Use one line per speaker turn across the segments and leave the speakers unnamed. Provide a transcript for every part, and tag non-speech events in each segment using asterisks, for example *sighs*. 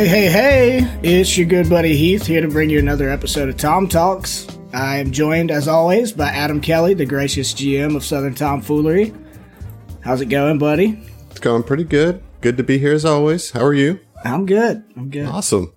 Hey, hey, hey! It's your good buddy Heath here to bring you another episode of Tom Talks. I am joined, as always, by Adam Kelly, the gracious GM of Southern Tomfoolery. How's it going, buddy?
It's going pretty good. Good to be here as always. How are you?
I'm good. I'm good.
Awesome.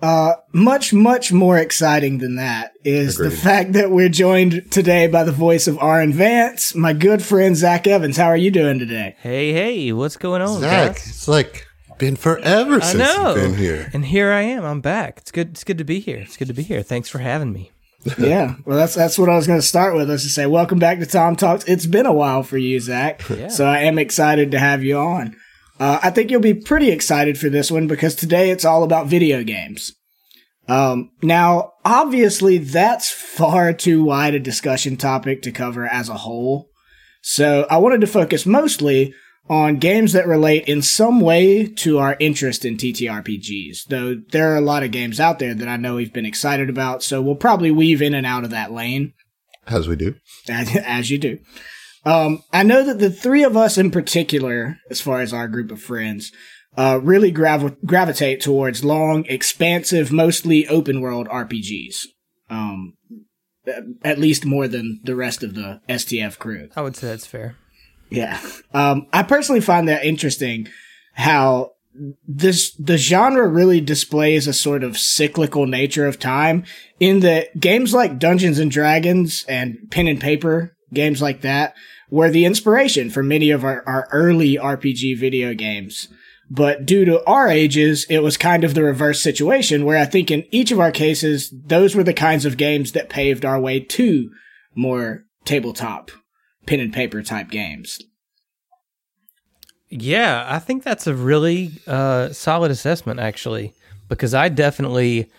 Uh, much, much more exciting than that is the fact that we're joined today by the voice of Aaron Vance, my good friend Zach Evans. How are you doing today?
Hey, hey, what's going on,
Zach,
guys?
it's like been forever
I
since
know.
you've been here.
And here I am. I'm back. It's good. It's good to be here. It's good to be here. Thanks for having me. *laughs*
yeah, well, that's that's what I was going to start with. Was to say, welcome back to Tom Talks. It's been a while for you, Zach. *laughs*
Yeah.
So I am excited to have you on. Uh, I think you'll be pretty excited for this one because today it's all about video games. Um, now, obviously, that's far too wide a discussion topic to cover as a whole. So I wanted to focus mostly on games that relate in some way to our interest in TTRPGs, though there are a lot of games out there that I know we've been excited about, so we'll probably weave in and out of that lane
As we do.
as, as you do. Um, I know that the three of us in particular, as far as our group of friends, uh, really grav- gravitate towards long, expansive, mostly open world RPGs. Um, at- at least more than the rest of the STF crew.
I would say that's fair.
Yeah. Um, I personally find that interesting how this, the genre really displays a sort of cyclical nature of time in that games like Dungeons and Dragons and pen and paper games like that were the inspiration for many of our, our early RPG video games. But due to our ages, it was kind of the reverse situation where I think in each of our cases, those were the kinds of games that paved our way to more tabletop pen and paper type games.
Yeah, I think that's a really uh, solid assessment, actually, because I definitely,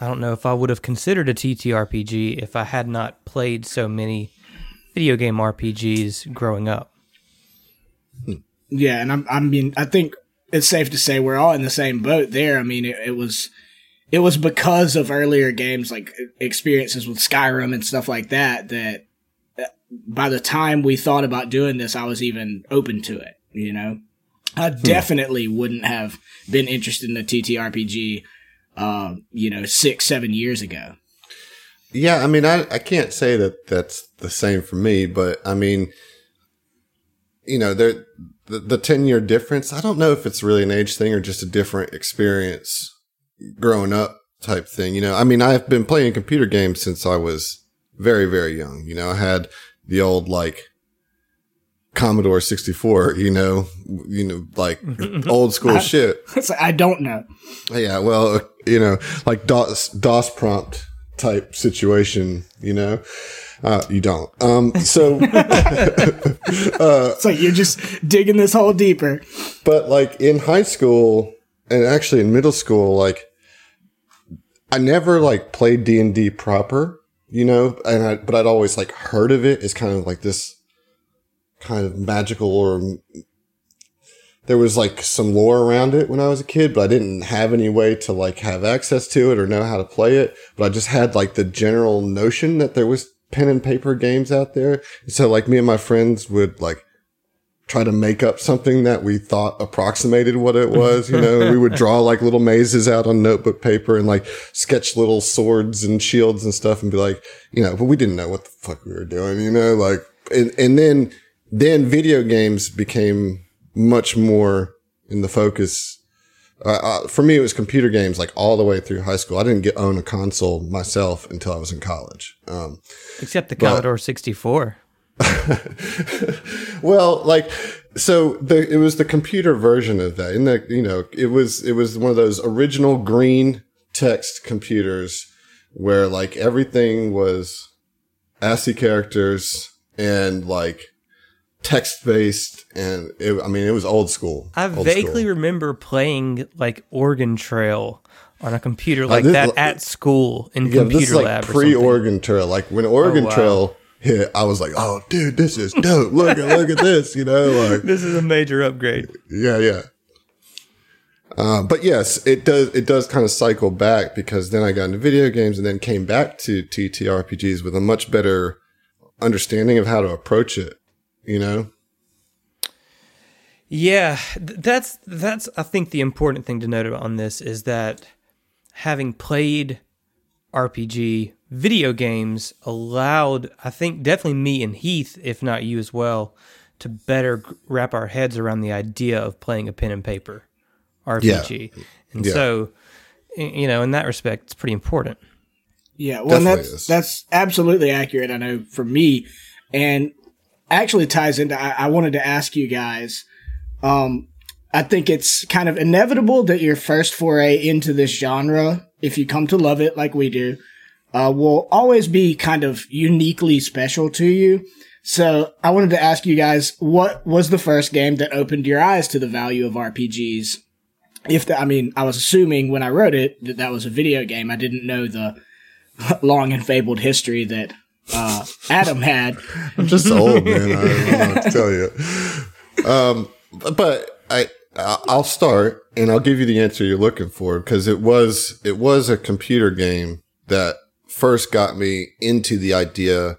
I don't know if I would have considered a TTRPG if I had not played so many video game RPGs growing up.
Yeah, and I'm, I mean, I think it's safe to say we're all in the same boat there. I mean, it, it was, it was because of earlier games like experiences with Skyrim and stuff like that that by the time we thought about doing this, I was even open to it. You know, I definitely wouldn't have been interested in the TTRPG, uh, you know, six, seven years ago.
Yeah, I mean, I, I can't say that that's the same for me, but I mean, you know, there, the, the 10 year difference, I don't know if it's really an age thing or just a different experience growing up type thing. You know, I mean, I've been playing computer games since I was very, very young. You know, I had the old like Commodore 64, you know, you know, like *laughs* old school shit. *laughs*
I don't know.
Yeah, well, uh, you know, like DOS, DOS prompt type situation, you know, uh, you don't. Um, so, *laughs*
It's like you're just digging this hole deeper.
but like in high school and actually in middle school, like I never like played D and D proper, you know, and I, but I'd always like heard of it as kind of like this kind of magical or there was like some lore around it when I was a kid, but I didn't have any way to like have access to it or know how to play it. But I just had like the general notion that there was pen and paper games out there. So like me and my friends would like try to make up something that we thought approximated what it was. You know, we would draw like little mazes out on notebook paper and like sketch little swords and shields and stuff and be like, you know, but we didn't know what the fuck we were doing, you know, like, and, and then, then video games became much more in the focus. Uh, uh, for me, it was computer games like all the way through high school. I didn't get own a console myself until I was in college. Um,
Except the Commodore 64. *laughs*
Well, like, so the, it was the computer version of that. And the, you know, it was, it was one of those original green text computers where like everything was ASCII characters and like text based. And it, I mean, it was old school.
I
old
vaguely
school.
remember playing like Oregon Trail on a computer like
this-
that at school in
Yeah,
computer
this is like
lab.
pre. Oregon Trail. Like when Oregon
Oh, wow.
Trail hit, I was like, oh, dude, this is dope. Look at, look at this, you know, like, *laughs*
This is a major upgrade.
Yeah, yeah. Uh, but yes, it does. It does kind of cycle back because then I got into video games and then came back to TTRPGs with a much better understanding of how to approach it. You know,
Yeah, that's that's I think the important thing to note on this is that having played RPG video games allowed I think definitely me and Heath if not you as well to better wrap our heads around the idea of playing a pen and paper RPG. Yeah. And
Yeah.
so you know in that respect it's pretty important.
Yeah, well, that's
is.
that's absolutely accurate. I know for me, and actually ties into. I, I wanted to ask you guys. Um, I think it's kind of inevitable that your first foray into this genre, if you come to love it like we do, uh, will always be kind of uniquely special to you. So I wanted to ask you guys, what was the first game that opened your eyes to the value of RPGs? If the, I mean, I was assuming when I wrote it that that was a video game. I didn't know the *laughs* long and fabled history that uh, Adam had. *laughs*
I'm just old, man. I don't know to *laughs* tell you. Um, but I, I'll start and I'll give you the answer you're looking for because it was, it was a computer game that first got me into the idea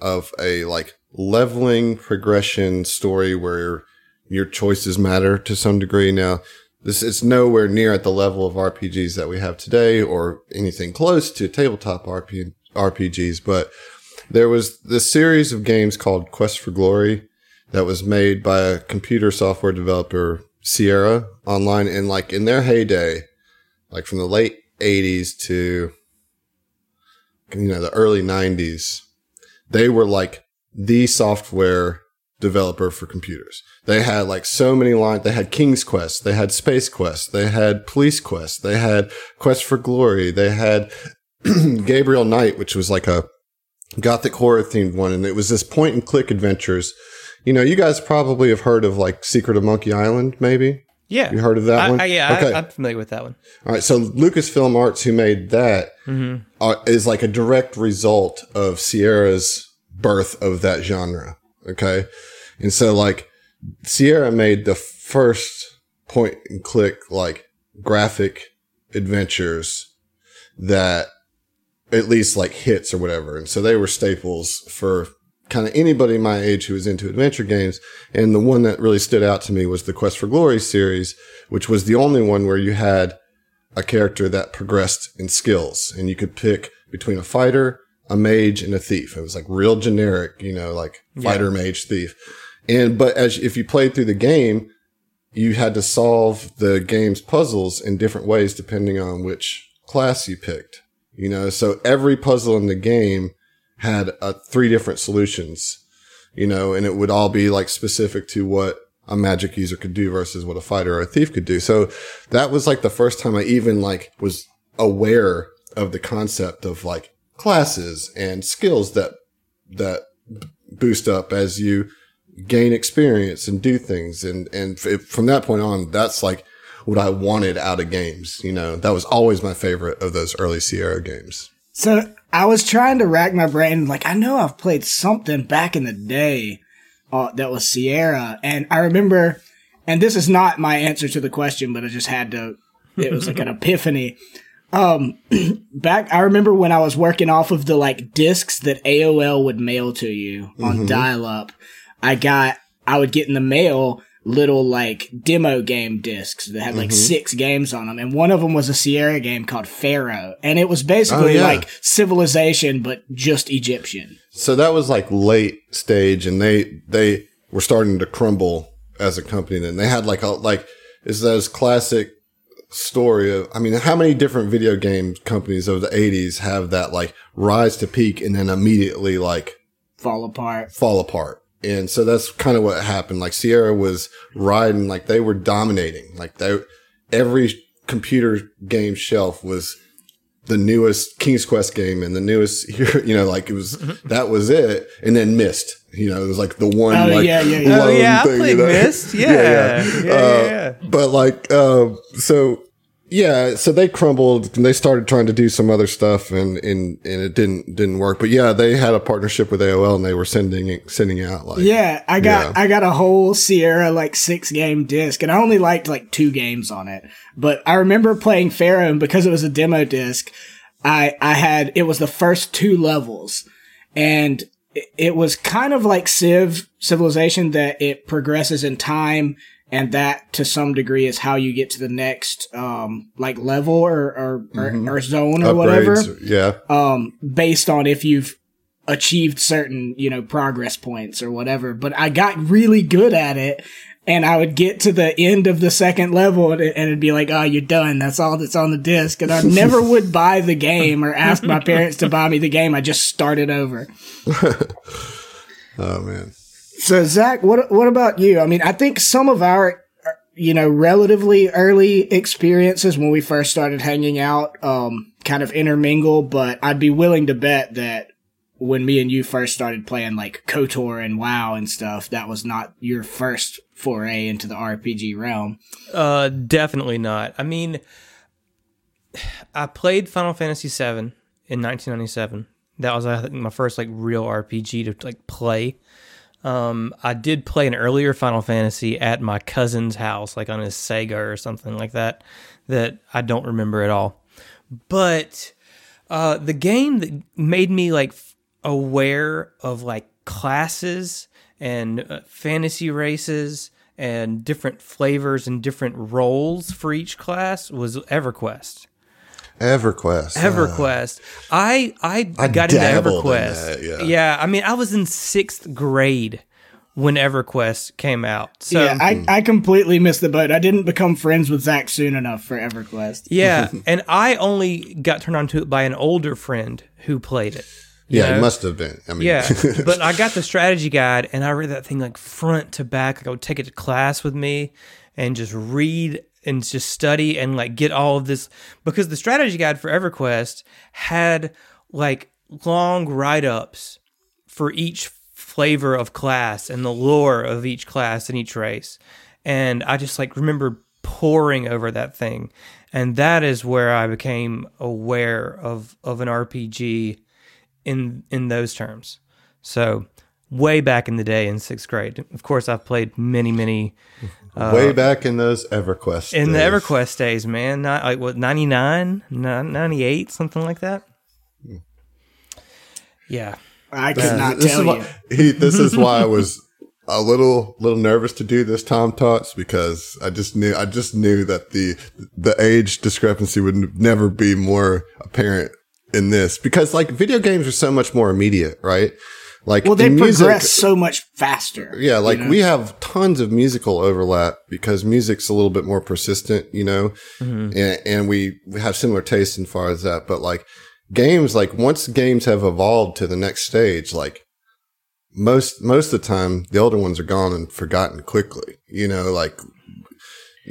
of a like leveling progression story where your choices matter to some degree. Now, this is nowhere near at the level of RPGs that we have today or anything close to tabletop RP, RPGs, but there was this series of games called Quest for Glory that was made by a computer software developer, Sierra, online. And like in their heyday, like from the late 80s to, you know, the early 90s, they were like the software developer for computers. They had like so many lines. They had King's Quest. They had Space Quest. They had Police Quest. They had Quest for Glory. They had *clears throat* Gabriel Knight, which was like a gothic horror themed one. And it was this point and click adventures. You know, you guys probably have heard of like Secret of Monkey Island, maybe.
Yeah.
You heard of that
I,
one?
I, yeah,
Okay.
I, I'm familiar with that one.
All right. So Lucasfilm Arts, who made that, uh, is like a direct result of Sierra's birth of that genre. Okay. And so like Sierra made the first point and click, like graphic adventures that at least like hits or whatever. And so they were staples for kind of anybody my age who was into adventure games. And the one that really stood out to me was the Quest for Glory series, which was the only one where you had a character that progressed in skills and you could pick between a fighter, a mage and a thief. It was like real generic, you know, like fighter, mage, thief. And, but as if you played through the game, you had to solve the game's puzzles in different ways depending on which class you picked. You know, so every puzzle in the game had uh, three different solutions, you know, and it would all be like specific to what a magic user could do versus what a fighter or a thief could do. So that was like the first time I even like was aware of the concept of like classes and skills that, that boost up as you gain experience and do things. And, and f- from that point on, that's like what I wanted out of games. You know, that was always my favorite of those early Sierra games.
So I was trying to rack my brain. Like I know I've played something back in the day uh, that was Sierra, and I remember. And this is not my answer to the question, but I just had to. It was like an *laughs* epiphany. Um, *clears throat* back I remember when I was working off of the like discs that AOL would mail to you on dial up. I got I would get in the mail little like demo game discs that had like mm-hmm. six games on them, and one of them was a Sierra game called Pharaoh, and it was basically
Oh, yeah.
like Civilization but just Egyptian.
So that was like late stage and they, they were starting to crumble as a company. Then they had like a, like, is those classic story of, I mean, how many different video game companies of the eighties have that like rise to peak and then immediately like
Fall apart.
fall apart. And so that's kind of what happened. Like Sierra was riding, like they were dominating. Like they, every computer game shelf was the newest King's Quest game and the newest, *laughs* you know, like it was, that was it. And then Myst, you know, it was like the one,
Oh,
like,
yeah, yeah, yeah.
Oh
lone
yeah, I
thing,
played
you know?
Myst. Yeah, yeah, yeah.
Uh,
yeah.
But like, uh, so yeah, so they crumbled and they started trying to do some other stuff and, and, and it didn't, didn't work. But yeah, they had a partnership with AOL and they were sending, sending out like,
Yeah, I got
Yeah.
I got a whole Sierra like six game disc, and I only liked like two games on it. But I remember playing Pharaoh, and because it was a demo disc, I I had it was the first two levels, and it, it was kind of like Civ Civilization that it progresses in time and that to some degree is how you get to the next um like level or or, or, or zone or whatever.
yeah.
um based on if you've achieved certain you know progress points or whatever. But i got really good at it and i would get to the end of the second level and it'd be like oh you're done. That's all that's on the disc. And i *laughs* never would buy the game or ask my parents to buy me the game. I just started over. *laughs*
Oh man.
So Zach, what what about you? I mean, I think some of our you know relatively early experiences when we first started hanging out um kind of intermingle, but I'd be willing to bet that when me and you first started playing like KOTOR and WoW and stuff, that was not your first foray into the RPG realm.
Uh, definitely not. I mean, *sighs* I played Final Fantasy VII in 1997. That was, I think, my first like real RPG to like play. Um, I did play an earlier Final Fantasy at my cousin's house, like on his Sega or something like that, that I don't remember at all. But uh, the game that made me like f- aware of like classes and uh, fantasy races and different flavors and different roles for each class was EverQuest.
EverQuest.
EverQuest. I I,
I
got into
dabbled in
EverQuest.
that, yeah.
I mean, I was in sixth grade when EverQuest came out. So
yeah, I, I completely missed the boat. I didn't become friends with Zach soon enough for EverQuest.
yeah, *laughs* and I only got turned on to it by an older friend who played it.
Yeah,
know?
it must have been. I mean,
Yeah, *laughs* but I got the strategy guide and I read that thing like front to back. Like I would take it to class with me and just read and just study and like get all of this because the strategy guide for EverQuest had like long write ups for each flavor of class and the lore of each class and each race. And I just like remember poring over that thing. And that is where I became aware of, of an RPG in in those terms. So way back in the day in sixth grade. Of course, I've played many, many uh,
way back in those EverQuest.
in the. EverQuest days, man. Not like what 99, 98, something like that. Hmm. Yeah.
I could not tell
is
you. *laughs*
he, this is why I was a little little nervous to do this Tom Talks because I just knew I just knew that the the age discrepancy would n- never be more apparent in this because like video games are so much more immediate, right? Like
Well, they
in music,
progress so much faster.
yeah, like we have tons of musical overlap because music's a little bit more persistent, you know, mm-hmm. and, and we, we have similar tastes as far as that. But like games, like once games have evolved to the next stage, like most most of the time, the older ones are gone and forgotten quickly. You know, like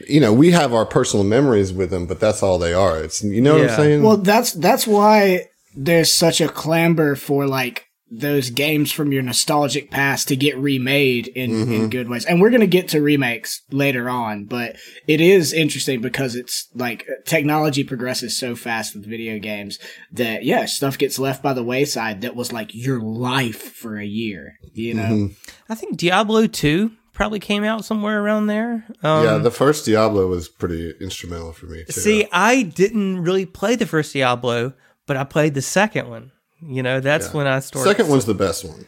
you know, we have our personal memories with them, but that's all they are. It's you know what I'm saying?
Well, that's that's why there's such a clamor for like those games from your nostalgic past to get remade in,
Mm-hmm.
in good ways. And we're going to get to remakes later on, but it is interesting because it's like technology progresses so fast with video games that yeah, stuff gets left by the wayside that was like your life for a year, you know.
Mm-hmm.
I think Diablo 2 probably came out somewhere around there. Um,
yeah, the first Diablo was pretty instrumental for me. Too.
See, I didn't really play the first Diablo, but I played the second one. You know, that's when I started.
second one's the best one.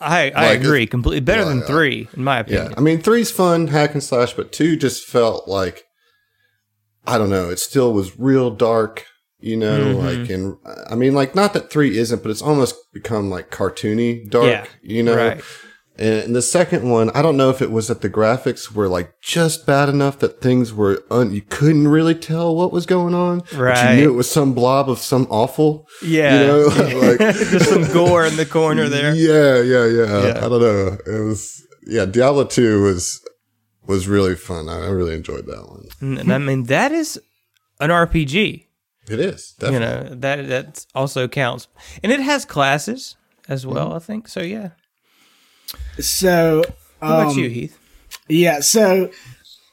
I, I
like,
agree completely. Better
yeah,
than
yeah.
three, in my opinion.
Yeah, I mean, three's fun, hack and slash, but two just felt like I don't know. It still was real dark, you know.
Mm-hmm.
Like, and I mean, like, not that three isn't, but it's almost become like cartoony dark,
Yeah,
you know.
right.
And the second one, I don't know if it was that the graphics were like just bad enough that things were un- you couldn't really tell what was going on, but
Right.
you knew it was some blob of some awful,
Yeah.
you know, *laughs* *laughs* like
Just some gore in the corner there.
yeah, yeah, yeah,
Yeah.
I don't know. It was yeah. Diablo two was was really fun. I, really enjoyed that one.
And I mean, that is an RPG.
It is
You know, that that also counts. And it has classes as well,
Mm-hmm.
I think. So, yeah.
So,
What about
um,
you, Heath?
Yeah, so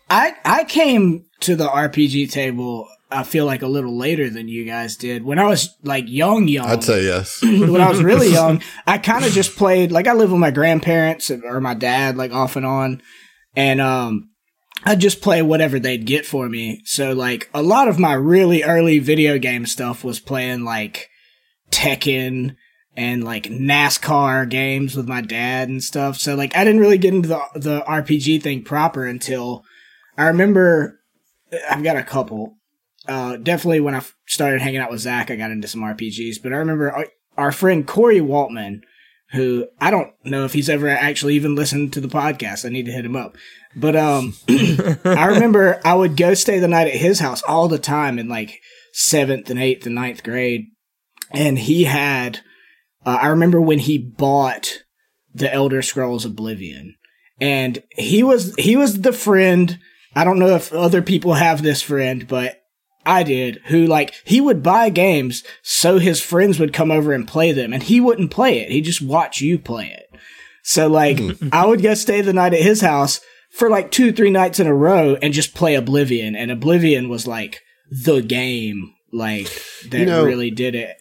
I I came to the RPG table I feel like a little later than you guys did. When I was like young young.
I'd say yes. *clears throat*
when I was really *laughs* young, I kind of just played like I live with my grandparents or my dad like off and on and um I'd just play whatever they'd get for me. So like a lot of my really early video game stuff was playing like Tekken and like NASCAR games with my dad and stuff. So like I didn't really get into the the RPG thing proper until I remember I've got a couple. Uh, definitely when I started hanging out with Zach, I got into some RPGs. But I remember our, our friend Corey Waltman, who I don't know if he's ever actually even listened to the podcast. I need to hit him up. But um, *laughs* *clears throat* I remember I would go stay the night at his house all the time in like seventh and eighth and ninth grade, and he had. Uh, I remember when he bought the Elder Scrolls Oblivion, and he was he was the friend. I don't know if other people have this friend, but I did, who like, he would buy games so his friends would come over and play them and he wouldn't play it. He'd just watch you play it. So like, *laughs* I would go stay the night at his house for like two, three nights in a row and just play Oblivion. And Oblivion was like the game, like, that
You know-
really did it.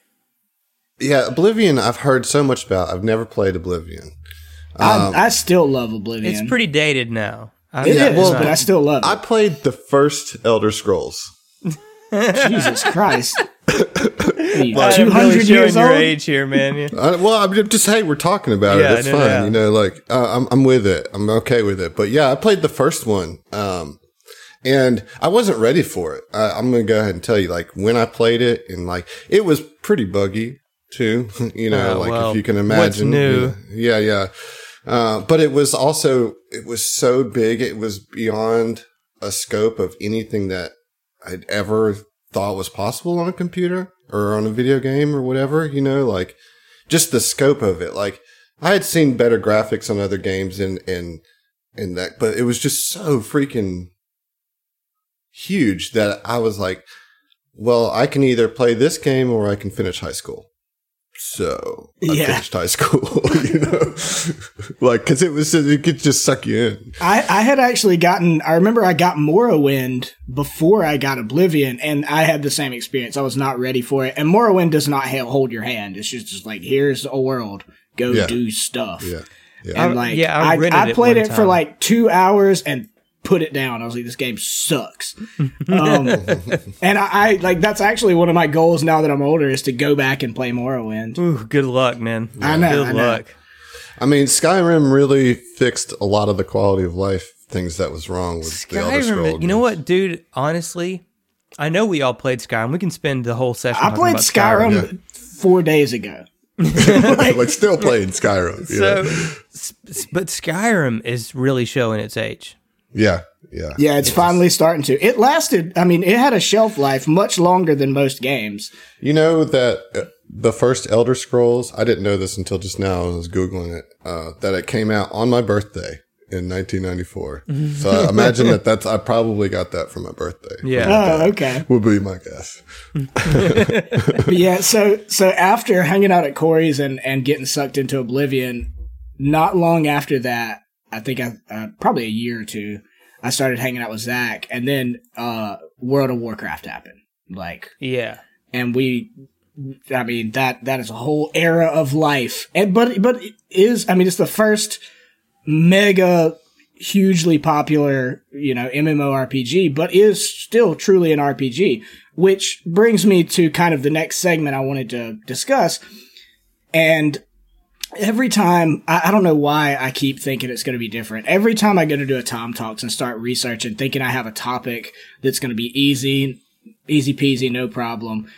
Yeah, Oblivion. I've heard so much about. I've never played Oblivion. Um,
I, I still love Oblivion.
It's pretty dated now. I-
It
Yeah,
is,
well,
but I still love it.
I played the first Elder Scrolls.
Jesus Christ. *laughs*
I'm
Two
really
hundred
showing
years
your
old.
age here, man. Yeah. *laughs*
Uh, well, I'm just hey, we're talking about
Yeah,
it. It's
no,
fine.
yeah.
You know, like uh, I'm I'm with it. I'm okay with it. But yeah, I played the first one, um, and I wasn't ready for it. I, I'm gonna go ahead and tell you, like when I played it, and like it was pretty buggy too. *laughs* you know,
Oh,
like
well,
if you can imagine.
new?
yeah, yeah. Uh, but it was also it was so big. It was beyond a scope of anything that I'd ever thought was possible on a computer or on a video game or whatever, you know, like just the scope of it. Like I had seen better graphics on other games and, and, and that, but it was just so freaking huge that I was like, well, I can either play this game or I can finish high school. So I
Yeah.
finished high school, *laughs* you know, *laughs* like, cause it was, it could just suck you in.
I, I had actually gotten, I remember I got Morrowind before I got Oblivion, and I had the same experience. I was not ready for it. And Morrowind does not hold your hand. It's just, just like, here's a world, go
Yeah.
do stuff.
Yeah.
And
I-
like,
yeah, I
I, I played
one
it for like two hours and put it down. I was like, this game sucks. *laughs* um, and I, I, like, that's actually one of my goals now that I'm older is to go back and play Morrowind.
Ooh, good luck, man.
I know,
Good
I know.
luck.
I mean, Skyrim really fixed a lot of the quality of life things that was wrong with the Elder
Skyrim.
Scrolls.
You know what, dude? Honestly, I know we all played Skyrim. We can spend the whole session.
I
talking
played
about
Skyrim *laughs* four days ago. *laughs*
like still playing Skyrim. you
So,
know?
s- s- but Skyrim is really showing its age.
Yeah, yeah,
Yeah, it's finally starting to. It lasted, I mean, it had a shelf life much longer than most games.
You know that uh, the first Elder Scrolls. I didn't know this until just now. I was googling it. Uh, that it came out on my birthday in 1994. so I *laughs* imagine that that's. I probably got that for my birthday.
Yeah.
Oh, okay.
would be my guess. *laughs*
Yeah, so so after hanging out at Corey's and and getting sucked into Oblivion, not long after that, I think I uh, probably a year or two, I started hanging out with Zach, and then uh World of Warcraft happened. Like,
Yeah.
and we I mean that that is a whole era of life. And but but it is I mean it's the first mega hugely popular, you know, MMORPG, but is still truly an RPG, which brings me to kind of the next segment I wanted to discuss. And every time, I, I don't know why I keep thinking it's going to be different. Every time I go to do a Tom Talks and start researching, thinking I have a topic that's going to be easy, easy peasy, no problem.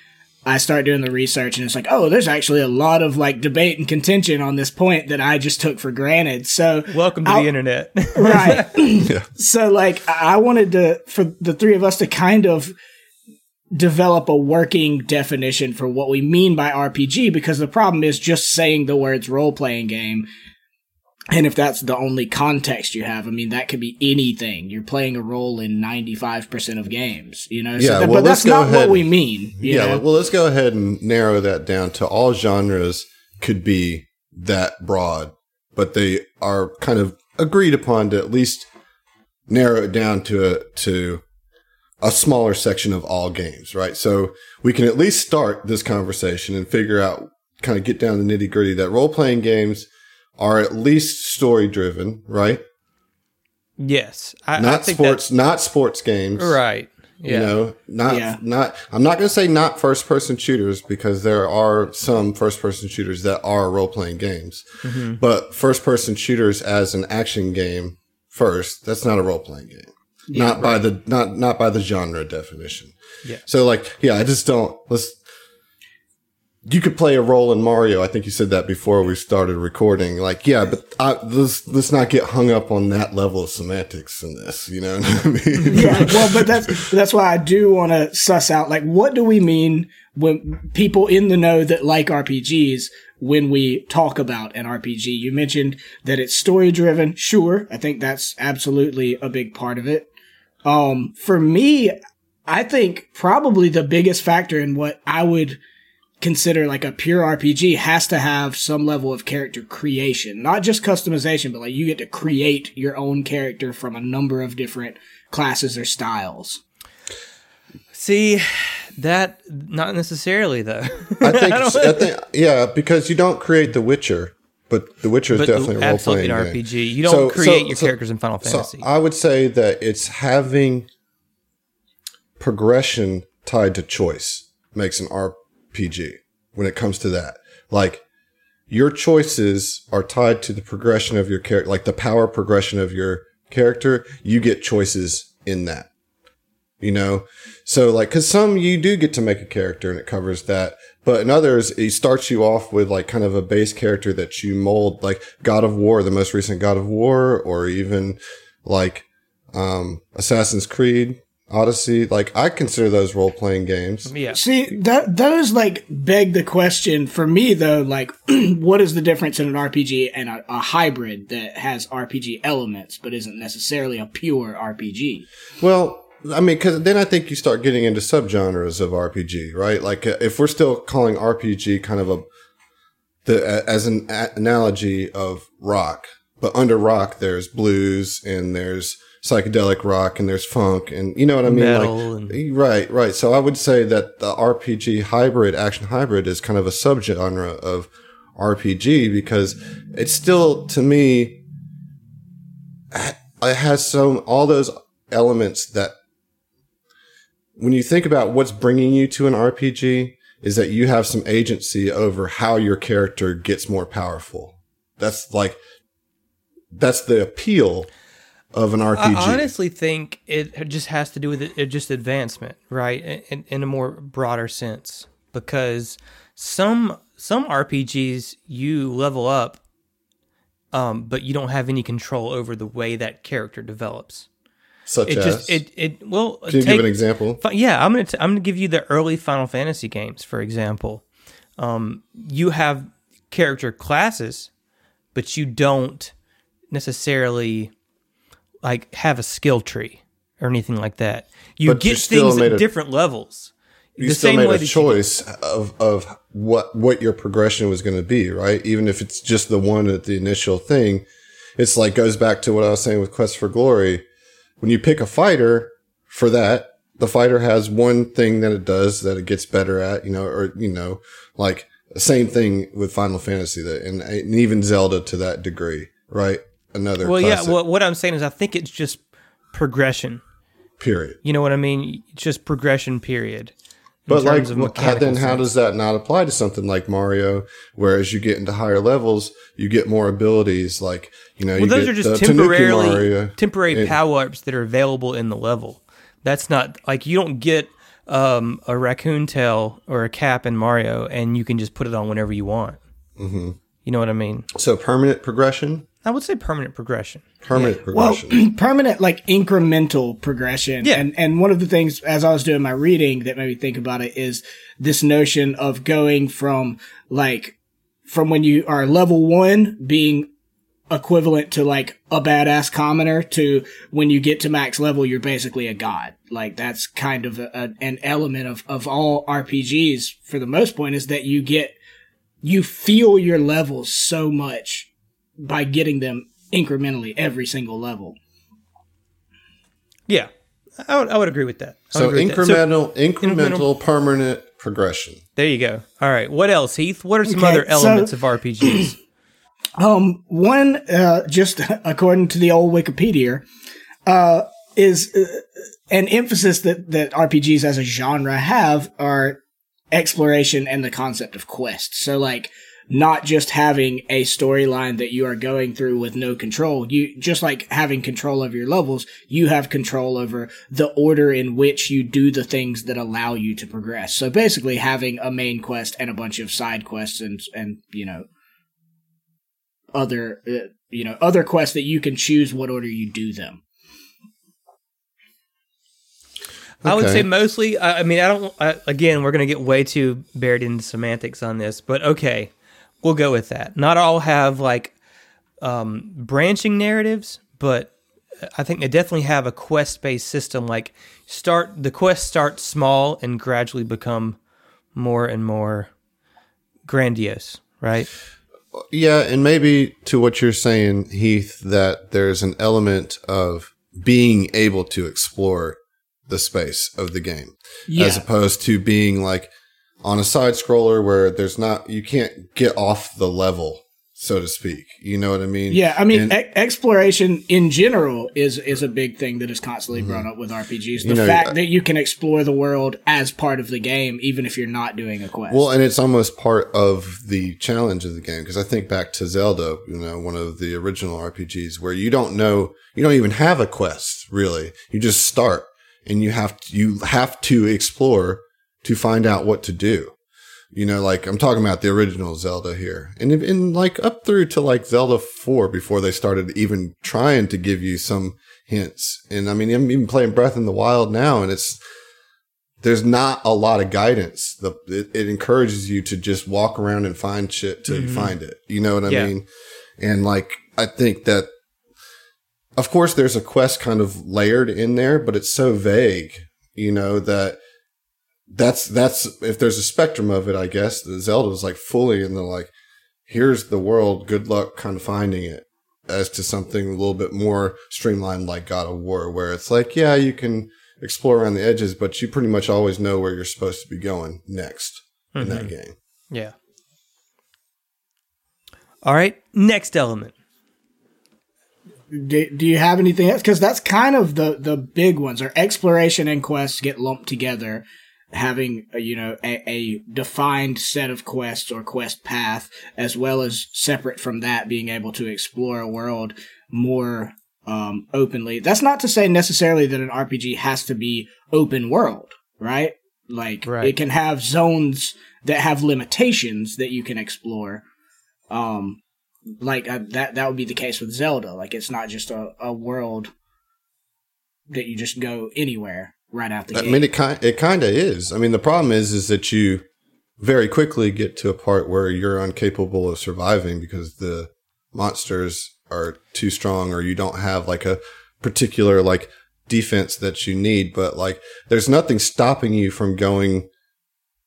I start doing the research and it's like, oh, there's actually a lot of like debate and contention on this point that I just took for granted. So
Welcome to
I'll-
the internet.
right. *laughs* *laughs*
Yeah.
So like I I wanted to for the three of us to kind of develop a working definition for what we mean by RPG because the problem is just saying the words role playing game. And if that's the only context you have, I mean that could be anything. You're playing a role in 95% of games, you know.
Yeah,
that-
well,
but that's not
ahead
what we mean.
Yeah,
know?
well, let's go ahead and narrow that down to all genres could be that broad, but they are kind of agreed upon to at least narrow it down to a, to a smaller section of all games, right? So we can at least start this conversation and figure out, kind of get down to the nitty gritty that role playing games are at least story driven, right?
yes. I, I
Not
think
sports, not sports games.
that's right.
You know, not
Yeah.
not. I'm not going to say not first person shooters because there are some first person shooters that are role playing games,
Mm-hmm.
but first person shooters as an action game first. That's not a role playing game. Not by the not not by the genre definition.
Yeah.
So like, yeah, I just don't. Let's. You could play a role in Mario. I think you said that before we started recording. Like, yeah, but I, let's let's not get hung up on that level of semantics in this. You know what I mean? *laughs*
yeah, well, but that's that's why I do want to suss out like what do we mean when people in the know that like RPGs when we talk about an RPG. You mentioned that it's story driven. Sure, I think that's absolutely a big part of it. Um, for me, I think probably the biggest factor in what I would consider like a pure RPG has to have some level of character creation, not just customization, but like you get to create your own character from a number of different classes or styles.
See, that not necessarily though.
I think, *laughs* I think, yeah, because you don't create The Witcher, but The Witcher is
but
definitely a role
absolutely
playing
an
game.
RPG. You don't
So-
create
so-
your
so-
characters in Final
So
Fantasy.
I would say that it's having progression tied to choice makes an RPG when it comes to that. Like your choices are tied to the progression of your character, like the power progression of your character. You get choices in that, you know? So like, cause some you do get to make a character and it covers that. But in others, it starts you off with like kind of a base character that you mold, like God of War, the most recent God of War, or even like um, Assassin's Creed, Odyssey. Like I consider those role playing games.
yeah.
See, that those like beg the question for me though, like *clears throat* what is the difference in an RPG and a, a hybrid that has RPG elements but isn't necessarily a pure RPG?
Well, I mean, because then I think you start getting into subgenres of RPG, right? Like uh, if we're still calling RPG kind of a the as an a- analogy of rock, but under rock there's blues and there's psychedelic rock and there's funk and you know what I mean?
Metal
like,
and-
right, right. So I would say that the RPG hybrid, action hybrid, is kind of a subgenre of RPG because it's still to me it has some all those elements that when you think about what's bringing you to an RPG is that you have some agency over how your character gets more powerful. That's like that's the appeal of an RPG.
I honestly think it just has to do with it, it just advancement, right? In, in a more broader sense, because some some RPGs you level up, um, but you don't have any control over the way that character develops.
Such
It
as
just it it well.
can you
take-
give an example?
Yeah, I'm gonna t- I'm gonna give you the early Final Fantasy games, for example. Um, you have character classes, but you don't necessarily like have a skill tree or anything like that. You
But
get things at
a-
different levels.
You still made a choice of of what what your progression was going to be, right? Even if it's just the one at the initial thing, it's like goes back to what I was saying with Quest for Glory. When you pick a fighter for that, the fighter has one thing that it does that it gets better at, you know, or you know, like same thing with Final Fantasy that, and, and even Zelda to that degree, right? Another
well,
classic,
yeah. Well, what I'm saying is, I think it's just progression.
period.
You know what I mean? It's just progression. Period.
But like,
terms of
wh- how, then how
sense.
does that not apply to something like Mario? Where as you get into higher levels, you get more abilities. Like you know,
Well,
you
those are just temporarily
Mario.
temporary
and-
power ups that are available in the level. That's not like you don't get um, a raccoon tail or a cap in Mario, and you can just put it on whenever you want. Mm-hmm. You know what I mean?
So permanent progression,
I would say permanent progression.
permanent
Well,
progression. *clears throat*
permanent like incremental progression.
Yeah.
And and one of the things as I was doing my reading that made me think about it is this notion of going from like from when you are level one being equivalent to like a badass commoner to when you get to max level you're basically a god like that's kind of a, a- an element of of all rpgs for the most point is that you get you feel your levels so much by getting them incrementally every single level
Yeah, I would, I would agree with that. I
So
agree with that.
incremental, incremental, permanent progression.
there you go. All right. What else, Heath? What are some
Okay,
other
so-
elements of RPGs? *clears throat*
Um, one, uh, just *laughs* according to the old Wikipedia, uh, is uh, an emphasis that that RPGs as a genre have are exploration and the concept of quest. So like not just having a storyline that you are going through with no control. You just like having control over your levels, you have control over the order in which you do the things that allow you to progress. So basically having a main quest and a bunch of side quests and and you know other uh, you know other quests that you can choose what order you do them.
I would say mostly. I, I mean, I don't. I, again, we're going to get way too buried in semantics on this, but okay, we'll go with that. Not all have like um, branching narratives, but I think they definitely have a quest-based system. Like, start the quest starts small and gradually become more and more grandiose. Right?
Yeah, and maybe to what you're saying, Heath, that there's an element of being able to explore the space of the game,
Yeah.
as opposed to being like on a side scroller where there's not you can't get off the level, so to speak. You know what I mean?
Yeah, I mean,
And-
e- exploration in general is is a big thing that is constantly mm-hmm. brought up with RPGs. The
You know,
fact
I-
that you can explore the world as part of the game, even if you're not doing a quest.
Well, and it's almost part of the challenge of the game because I think back to Zelda, you know, one of the original RPGs where you don't know, you don't even have a quest really. You just start and you have to, you have to explore to find out what to do. You know, like I'm talking about the original Zelda here, and in like up through to like Zelda four before they started even trying to give you some hints. And I mean, I'm even playing Breath in the Wild now, and it's there's not a lot of guidance. The it, it encourages you to just walk around and find shit till you mm-hmm. find it. You know what I
Yeah.
mean? And like I think that of course there's a quest kind of layered in there, but it's so vague, you know, that that's that's if there's a spectrum of it, I guess, the Zelda Zelda's like fully in the like, here's the world, good luck kind of finding it. As to something a little bit more streamlined like God of War, where it's like, yeah, you can explore around the edges, but you pretty much always know where you're supposed to be going next in that mm-hmm. game.
Yeah. All right. Next element.
do, do you have anything else? Because that's kind of the the big ones. Are exploration and quests get lumped together, having a, you know a, a defined set of quests or quest path, as well as separate from that, being able to explore a world more um, openly. That's not to say necessarily that an RPG has to be open world, right? Like
Right.
it can have zones that have limitations that you can explore. Um, like uh, that that would be the case with Zelda. Like it's not just a, a world that you just go anywhere right out the
I
gate.
mean, it kind it kind of is. I mean, the problem is is that you very quickly get to a part where you're incapable of surviving because the monsters are too strong, or you don't have like a particular like defense that you need. But like, there's nothing stopping you from going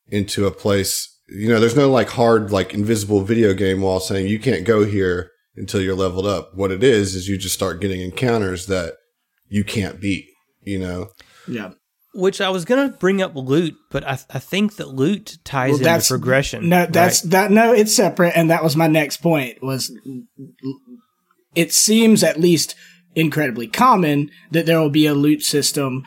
into a place. You know, there's no like hard like invisible video game wall saying you can't go here until you're leveled up. What it is is you just start getting encounters that you can't beat. You know.
Yeah.
Which I was gonna bring up loot, but I, I think that loot ties
Well,
into
that's
progression.
No, that's
right?
that. No, it's separate, and that was my next point. Was it seems at least incredibly common that there will be a loot system,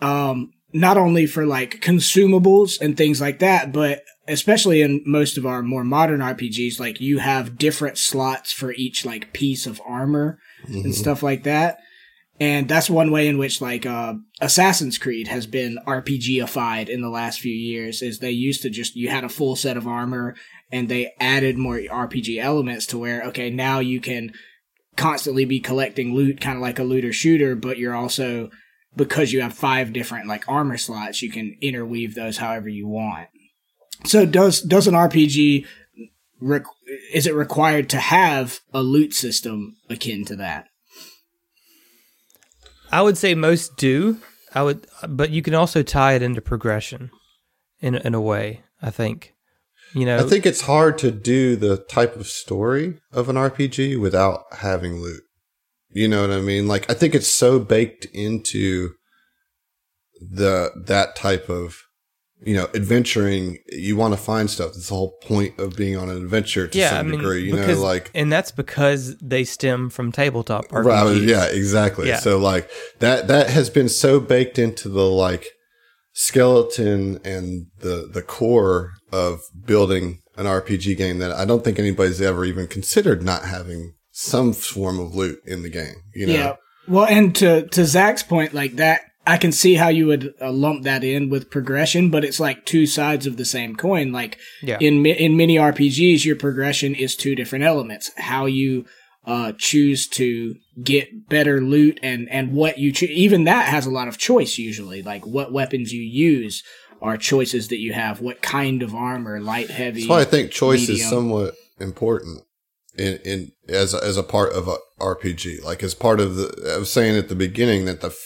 um, not only for like consumables and things like that, but especially in most of our more modern RPGs, like you have different slots for each like piece of armor and stuff like that. And that's one way in which like uh, Assassin's Creed has been RPGified in the last few years. Is they used to just you had a full set of armor, and they added more RPG elements to where okay now you can constantly be collecting loot, kind of like a looter shooter, but you're also because you have five different like armor slots, you can interweave those however you want. So does does an RPG is it required to have a loot system akin to that?
I would say most do. I would, but you can also tie it into progression, in in a way. I think, you know,
I think it's hard to do the type of story of an RPG without having loot. You know what I mean? Like I think it's so baked into the that type of you know, adventuring, you want to find stuff. That's the whole point of being on an adventure to
yeah,
some
I mean,
degree. You
because,
know, like
and that's because they stem from tabletop RPGs.
Right, yeah, exactly.
Yeah.
So like that that has been so baked into the like skeleton and the the core of building an RPG game that I don't think anybody's ever even considered not having some form of loot in the game. You know,
Yeah. Well, and to to Zach's point, like that, I can see how you would uh, lump that in with progression, but it's like two sides of the same coin. Like
Yeah.
in in many RPGs, your progression is two different elements: how you uh, choose to get better loot, and and what you choose. Even that has a lot of choice usually. Like what weapons you use are choices that you have. What kind of armor, light, heavy.
that's why I think choice is somewhat important in in as a, as a part of a RPG. Like as part of the, I was saying at the beginning that the.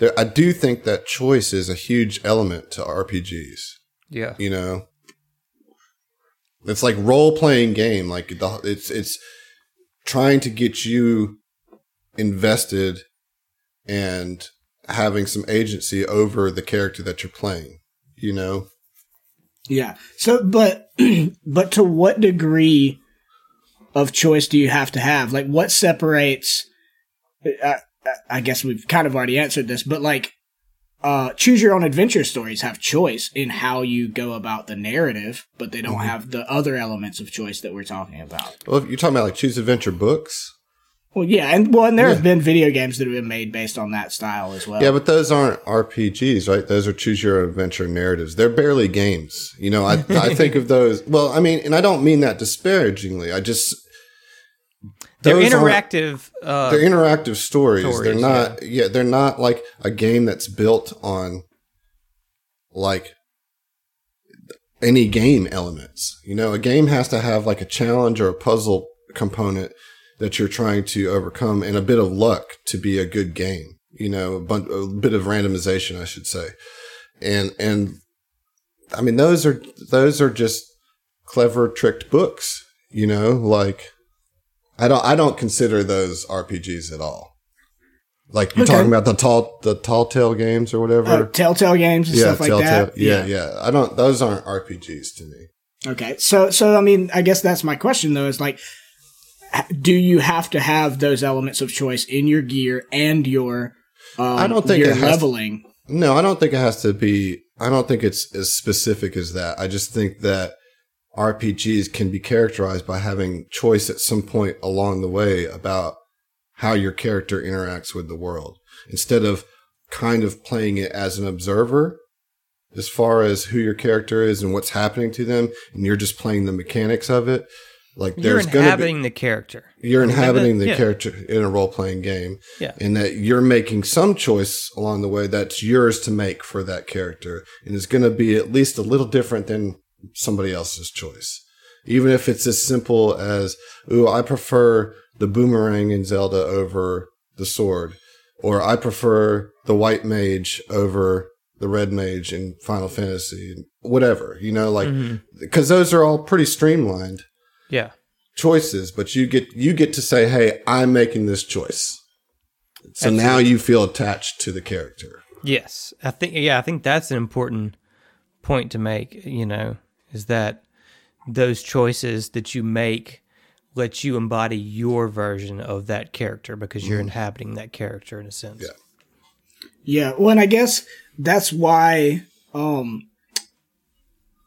F- There, I do think that choice is a huge element to RPGs.
yeah.
you know it's like role playing game like the, it's it's trying to get you invested and having some agency over the character that you're playing you know
Yeah. So, but, *clears throat* but to what degree of choice do you have to have? Like, what separates? I, I guess we've kind of already answered this, but like, uh, choose your own adventure stories have choice in how you go about the narrative, but they don't
Mm-hmm.
have the other elements of choice that we're talking about.
well if you're talking about like choose adventure books
Well, yeah, and well, and there
Yeah.
have been video games that have been made based on that style as well.
yeah but those aren't rpgs right those are choose your own adventure narratives they're barely games you know i *laughs* i think of those well i mean and i don't mean that disparagingly i just
They're interactive. Uh,
they're interactive stories.
stories,
they're not yeah. they're not like a game that's built on like any game elements. You know, a game has to have like a challenge or a puzzle component that you're trying to overcome and a bit of luck to be a good game. You know, a, bun- a bit of randomization, I should say. And and I mean those are those are just clever tricked books, you know, like I don't I don't consider those RPGs at all. Like you're
Okay.
talking about the tall the tall tale games or whatever.
Uh, Telltale games and
yeah,
stuff like
Telltale.
that.
Yeah, yeah, I don't those aren't RPGs to me.
Okay. So, so I mean, I guess that's my question though. Is like, do you have to have those elements of choice in your gear and your? Um,
I don't think
your
has to-
leveling.
No, I don't think it has to be. I don't think it's as specific as that. I just think that RPGs can be characterized by having choice at some point along the way about how your character interacts with the world instead of kind of playing it as an observer as far as who your character is and what's happening to them and you're just playing the mechanics of it like
you're
there's going to be
inhabiting the character.
you're inhabiting the
yeah.
character in a role playing game.
Yeah.
And that you're making some choice along the way that's yours to make for that character. And it's going to be at least a little different than somebody else's choice. Even if it's as simple as, ooh, I prefer the boomerang in Zelda over the sword. Or I prefer the white mage over the red mage in Final Fantasy. Whatever, you know, like, mm-hmm. because those are all pretty streamlined
Yeah.
choices, but you get you get to say, "Hey, I'm making this choice." So now you feel attached to the character.
Yes, I think yeah, I think that's an important point to make, you know, is that those choices that you make let you embody your version of that character because you're inhabiting that character in a sense.
Yeah.
Yeah. Well, and I guess that's why um,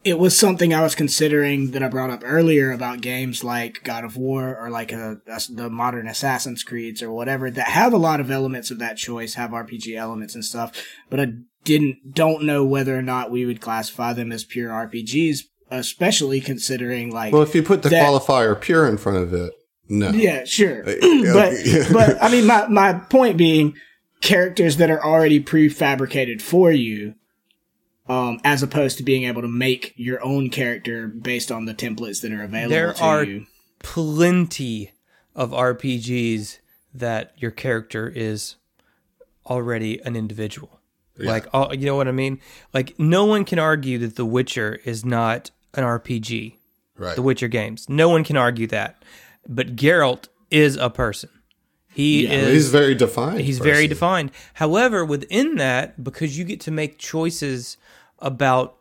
it was something I was considering that I brought up earlier about games like God of War or like a, a- the modern Assassin's Creeds or whatever that have a lot of elements of that choice, have RPG elements and stuff, but I didn't don't know whether or not we would classify them as pure RPGs, especially considering like
Well, if you put the
That-
qualifier "pure" in front of it, no.
Yeah, sure. *clears throat* but *laughs* but I mean my my point being characters that are already prefabricated for you um as opposed to being able to make your own character based on the templates that are available
There
to
are
you.
plenty of RPGs that your character is already an individual. Like, oh, you know what I mean? Like, no one can argue that The Witcher is not an RPG.
Right.
The Witcher games. No one can argue that. But Geralt is a person. He
Yeah,
is.
He's very defined.
He's very defined. However, within that, because you get to make choices about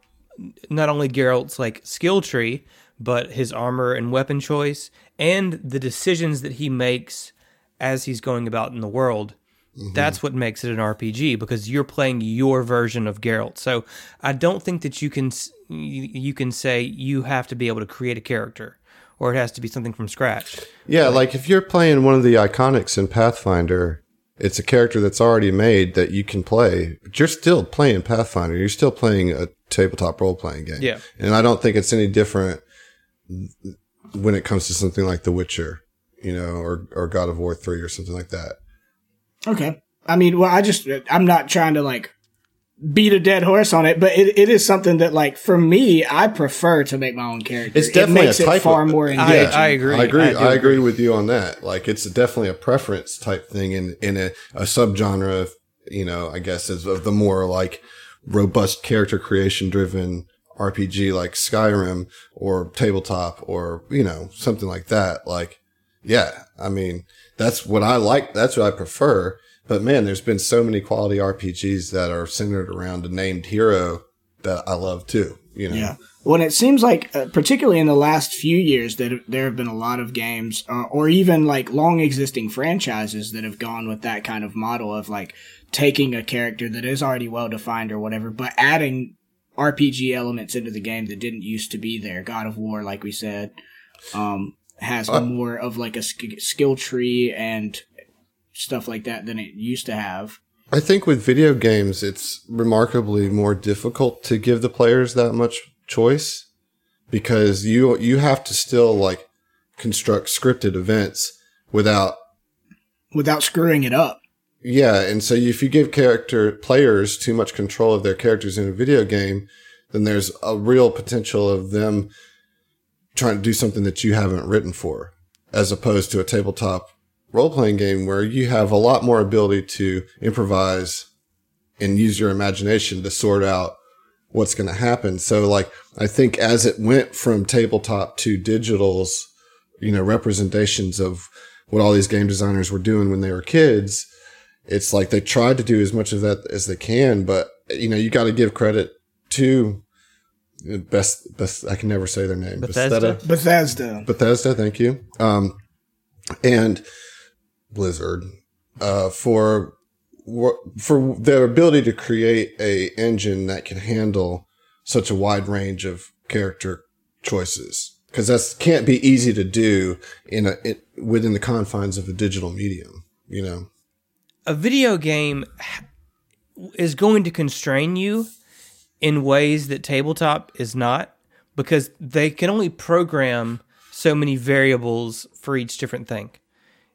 not only Geralt's like skill tree, but his armor and weapon choice, and the decisions that he makes as he's going about in the world. Mm-hmm. That's what makes it an RPG because you're playing your version of Geralt. So I don't think that you can you can say you have to be able to create a character or it has to be something from scratch.
Yeah, like if you're playing one of the iconics in Pathfinder, it's a character that's already made that you can play, but you're still playing Pathfinder. You're still playing a tabletop role playing game.
Yeah.
And I don't think it's any different when it comes to something like The Witcher, you know, or, or God of War 3 or something like that.
Okay. I mean, well, I just, I'm not trying to like beat a dead horse on it, but it, it is something that like for me, I prefer to make my own character.
It's definitely
it makes
a type
it far
of,
more
I-
engaging.
I agree.
I agree.
I
I, agree
agree.
with you on that. Like it's definitely a preference type thing in in a, a subgenre of you know I guess is of the more like robust character creation driven RPG like Skyrim or tabletop or you know something like that. Like yeah, I mean that's what I like. That's what I prefer. But man, there's been so many quality RPGs that are centered around a named hero that I love too. You know.
Yeah. When it seems like, uh, particularly in the last few years, that there have been a lot of games, uh, or even like long existing franchises that have gone with that kind of model of like taking a character that is already well defined or whatever, but adding RPG elements into the game that didn't used to be there. God of War, like we said, um, has
Uh,
more of like a sk- skill tree and stuff like that than it used to have.
I think with video games, it's remarkably more difficult to give the players that much choice because you you have to still like construct scripted events without
Without screwing it up.
yeah, and so if you give character players too much control of their characters in a video game, then there's a real potential of them trying to do something that you haven't written for, as opposed to a tabletop role playing game where you have a lot more ability to improvise and use your imagination to sort out what's going to happen. So like, I think as it went from tabletop to digitals, you know, representations of what all these game designers were doing when they were kids, it's like they tried to do as much of that as they can, but you know, you got to give credit to best, best, I can never say their name.
Bethesda?
Bethesda.
Bethesda, thank you. Um, and Blizzard, uh, for, for their ability to create a engine that can handle such a wide range of character choices. Cause that can't be easy to do in a, it, within the confines of a digital medium, you know?
a video game is going to constrain you in ways that tabletop is not because they can only program so many variables for each different thing.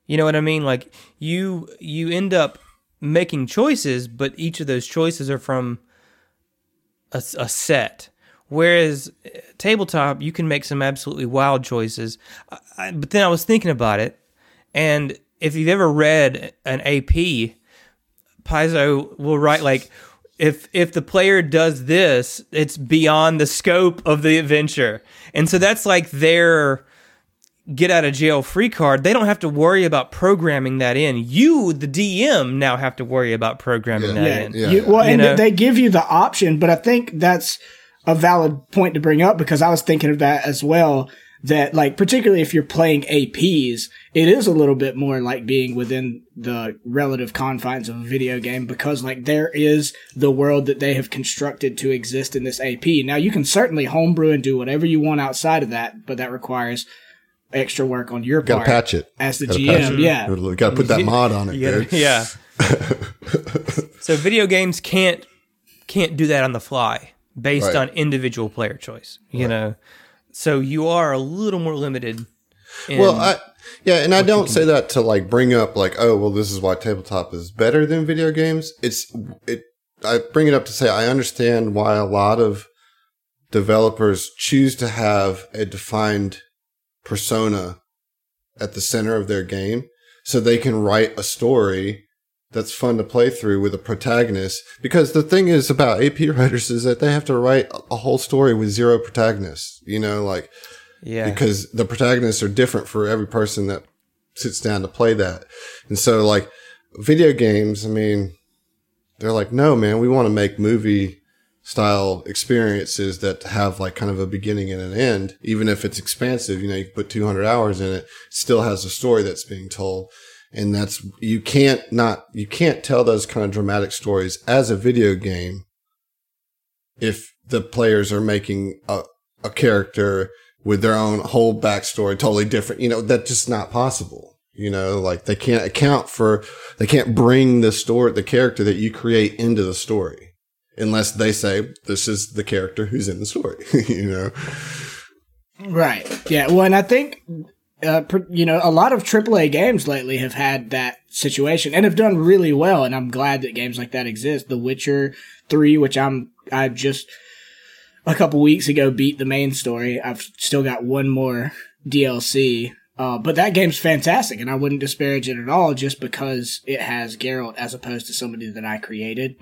You know what I mean? Like you you end up making choices, but each of those choices are from a, a set. Whereas uh, tabletop, you can make some absolutely wild choices. I, I- but then I was thinking about it, and if you've ever read an AP, Paizo will write like, if if the player does this, it's beyond the scope of the adventure, and so that's like their get out of jail free card. They don't have to worry about programming that in. You, the DM, now have to worry about programming that
Yeah,
in.
Yeah.
You, well,
You
and
know?
they give you the option, but I think that's a valid point to bring up because I was thinking of that as well. That like, particularly if you're playing APs, it is a little bit more like being within the relative confines of a video game because like there is the world that they have constructed to exist in this AP. Now you can certainly homebrew and do whatever you want outside of that, but that requires extra work on your
Got to
part
patch it.
as the
Gotta patch
GM.
it.
Yeah,
Got to put that mod on it,
gotta-
dude.
yeah. *laughs* so video games can't can't do that on the fly based
Right.
on individual player choice. You know, so you are a little more limited. In,
Well, I yeah, and I don't say that to like bring up like, oh, well, this is why tabletop is better than video games. It's it. I bring it up to say I understand why a lot of developers choose to have a defined persona at the center of their game, so they can write a story that's fun to play through with a protagonist. Because the thing is about AP *laughs* writers is that they have to write a whole story with zero protagonists. You know, like
yeah,
because the protagonists are different for every person that sits down to play that. And so like video games, I mean, they're like, no, man, we want to make movie style experiences that have like kind of a beginning and an end, even if it's expansive, you know, you can put 200 hours in it, still has a story that's being told. And that's, you can't not, you can't tell those kind of dramatic stories as a video game if the players are making a, a character with their own whole backstory, totally different. You know, that's just not possible. You know, like they can't account for, they can't bring the story, the character that you create into the story unless they say this is the character who's in the story, *laughs* you know?
Right. Yeah. Well, and I think, uh, you know, a lot of AAA games lately have had that situation and have done really well. And I'm glad that games like that exist. The Witcher 3, which I'm, I just a couple weeks ago beat the main story. I've still got one more DLC. Uh, but that game's fantastic and I wouldn't disparage it at all just because it has Geralt as opposed to somebody that I created.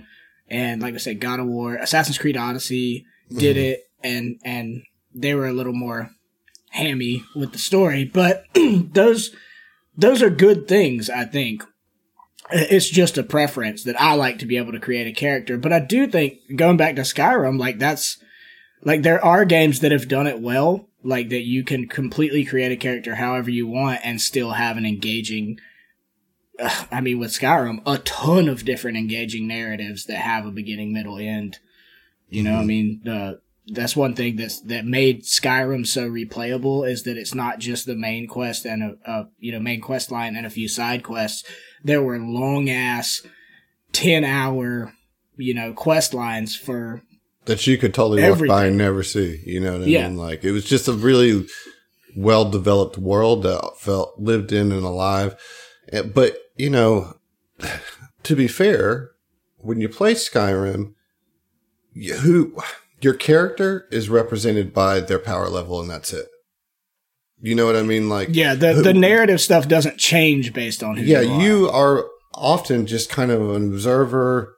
And like I said, God of War, Assassin's Creed Odyssey did mm-hmm. it, and and they were a little more hammy with the story. But *clears throat* those those are good things, I think. It's just a preference that I like to be able to create a character. But I do think going back to Skyrim, like that's like there are games that have done it well, like that you can completely create a character however you want and still have an engaging I mean, with Skyrim, a ton of different engaging narratives that have a beginning, middle, end. You know, mm-hmm. I mean, the that's one thing that's that made Skyrim so replayable is that it's not just the main quest and a, a you know main quest line and a few side quests. There were long ass, ten hour, you know, quest lines for
that you could totally everything. walk by and never see. You know what I yeah. mean? Like it was just a really well developed world that felt lived in and alive. Eh, but you know, *sighs* to be fair, when you play Skyrim, who your character is represented by their power level, and that's it. You know what I mean? Like,
yeah, the who, the narrative stuff doesn't change based on who.
Yeah, you are. you are often just kind of an observer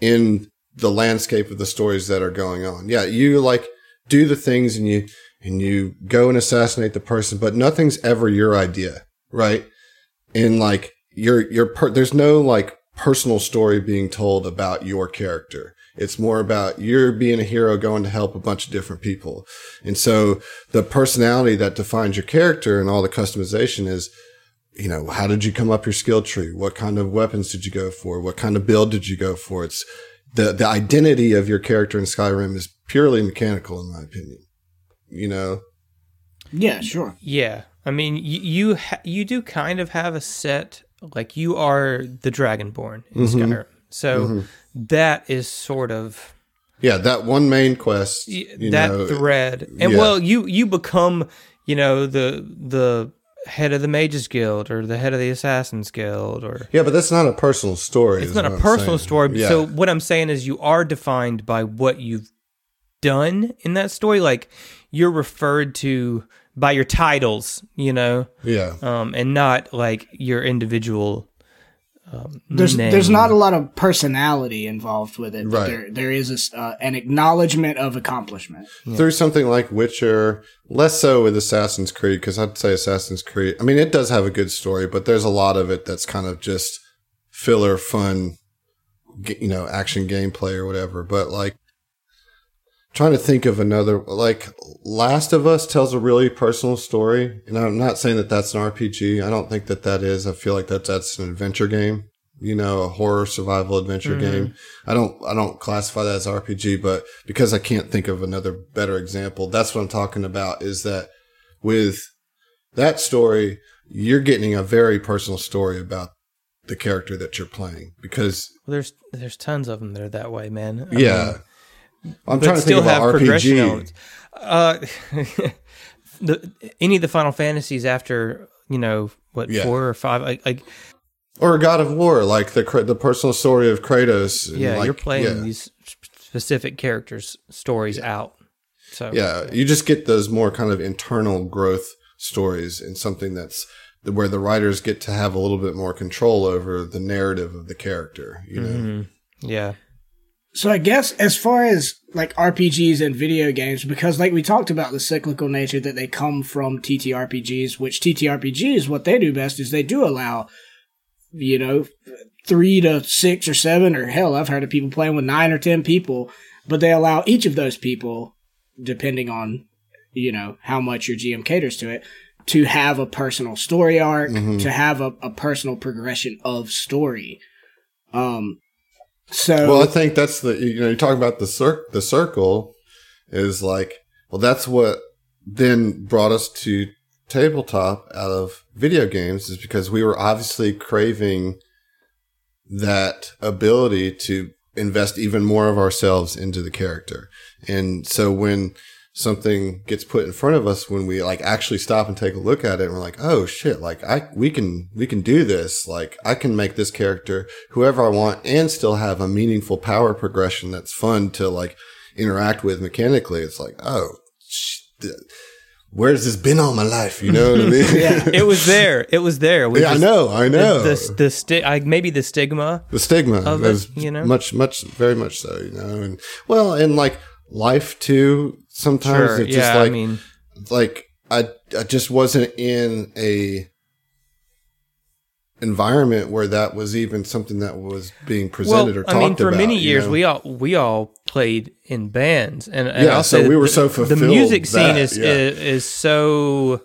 in the landscape of the stories that are going on. Yeah, you like do the things and you and you go and assassinate the person, but nothing's ever your idea, right? And like your your per- there's no like personal story being told about your character. It's more about you're being a hero going to help a bunch of different people. And so the personality that defines your character and all the customization is, you know, how did you come up your skill tree? What kind of weapons did you go for? What kind of build did you go for? It's the, the identity of your character in Skyrim is purely mechanical, in my opinion. You know?
Yeah, sure.
Yeah. I mean, you you, ha- you do kind of have a set like you are the Dragonborn in mm-hmm. Skyrim. So mm-hmm. That is sort of
yeah, that one main quest,
that know, thread, and yeah. well, you you become you know the the head of the Mages Guild or the head of the Assassins Guild or
yeah, but that's not a personal story.
It's not a personal story. Yeah. So what I'm saying is you are defined by what you've done in that story. Like you're referred to by your titles, you know.
Yeah.
Um, and not like your individual. Um,
there's name. there's not a lot of personality involved with it. Right. There there is a, uh, an acknowledgement of accomplishment
yeah. through something like Witcher. Less so with Assassin's Creed because I'd say Assassin's Creed. I mean, it does have a good story, but there's a lot of it that's kind of just filler, fun, you know, action gameplay or whatever. But like trying to think of another like last of us tells a really personal story and i'm not saying that that's an rpg i don't think that that is. I feel like that that's an adventure game you know a horror survival adventure mm-hmm. game. I don't i don't classify that as rpg but because i can't think of another better example that's what i'm talking about is that with that story you're getting a very personal story about the character that you're playing because
well, there's there's tons of them that are that way man.
I yeah. mean, I'm trying to still think about have RPG. elements.
Uh, *laughs* the any of the Final Fantasies after you know what yeah. four or five like, like
or God of War, like the the personal story of Kratos.
Yeah,
like,
you're playing yeah. these specific characters' stories yeah. out. So
yeah, you just get those more kind of internal growth stories and something that's where the writers get to have a little bit more control over the narrative of the character. You know.
Mm-hmm. Yeah.
So I guess as far as like RPGs and video games, because like we talked about the cyclical nature that they come from TTRPGs, which TTRPGs, what they do best is they do allow, you know, three to six or seven, or hell, I've heard of people playing with nine or ten people but they allow each of those people, depending on you know how much your GM caters to it, to have a personal story arc,
Mhm.
to have a, a personal progression of story. Um, so
Well, I think that's the you know you're talking about the cir- the circle is like well that's what then brought us to tabletop out of video games is because we were obviously craving that ability to invest even more of ourselves into the character. And so when something gets put in front of us when we like actually stop and take a look at it and we're like oh shit like i we can we can do this like i can make this character whoever i want and still have a meaningful power progression that's fun to like interact with mechanically it's like oh where's this been all my life you know what i *laughs* mean
Yeah.
It was there. It was there. We
yeah i know i know
The the, the sti- I, maybe the stigma.
the stigma
of it, you know?
much much very much so you know and well and like life too sometimes
Sure.
it's just
Yeah.
like
I mean,
like I I just wasn't in a environment where that was even something that was being presented or talked about.
I mean, for
about,
many
you
years
know?
we all we all played in bands, and, and
Yeah, so we were
the-
so
The
fulfilled
music scene
that,
is,
yeah.
is is so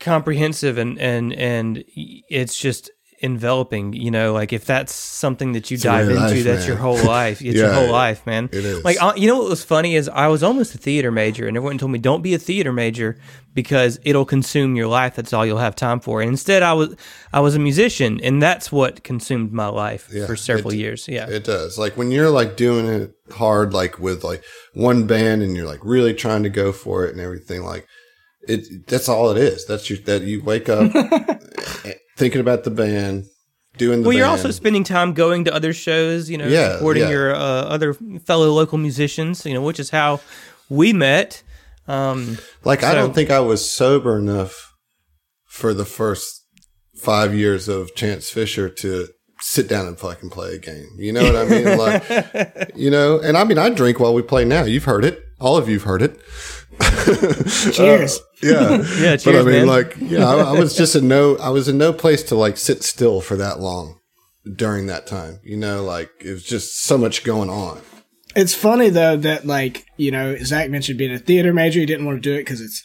comprehensive, and and and it's just enveloping. You know, like if that's something that you
a
dive into,
life,
that's
man.
your whole life. *laughs* It's your whole life, man.
it is.
Like uh, you know what was funny is I was almost a theater major, and everyone told me don't be a theater major because it'll consume your life. That's all you'll have time for. And instead, I was I was a musician, and that's what consumed my life
Yeah,
for several
it-
years. Yeah,
It does. Like when you're like doing it hard, like with like one band and you're like really trying to go for it and everything, like it, that's all it is. That's your, that you wake up *laughs* thinking about the band, doing the
well, you're also spending time going to other shows, you know,
Yeah,
supporting
yeah.
your uh, other fellow local musicians, you know, which is how we met. Um,
Like I don't think I was sober enough for the first five years of Chance Fisher to sit down and fucking play a game. You know what I mean? Like, *laughs* you know, and I mean, I drink while we play now. You've heard it. All of you've heard it.
Cheers.
Uh, yeah.
Yeah,
But I mean,
man.
like, yeah, I, I was just in no, I was in no place to like sit still for that long during that time. You know, like it was just so much going on.
It's funny though that like you know Zach mentioned being a theater major. He didn't want to do it because it's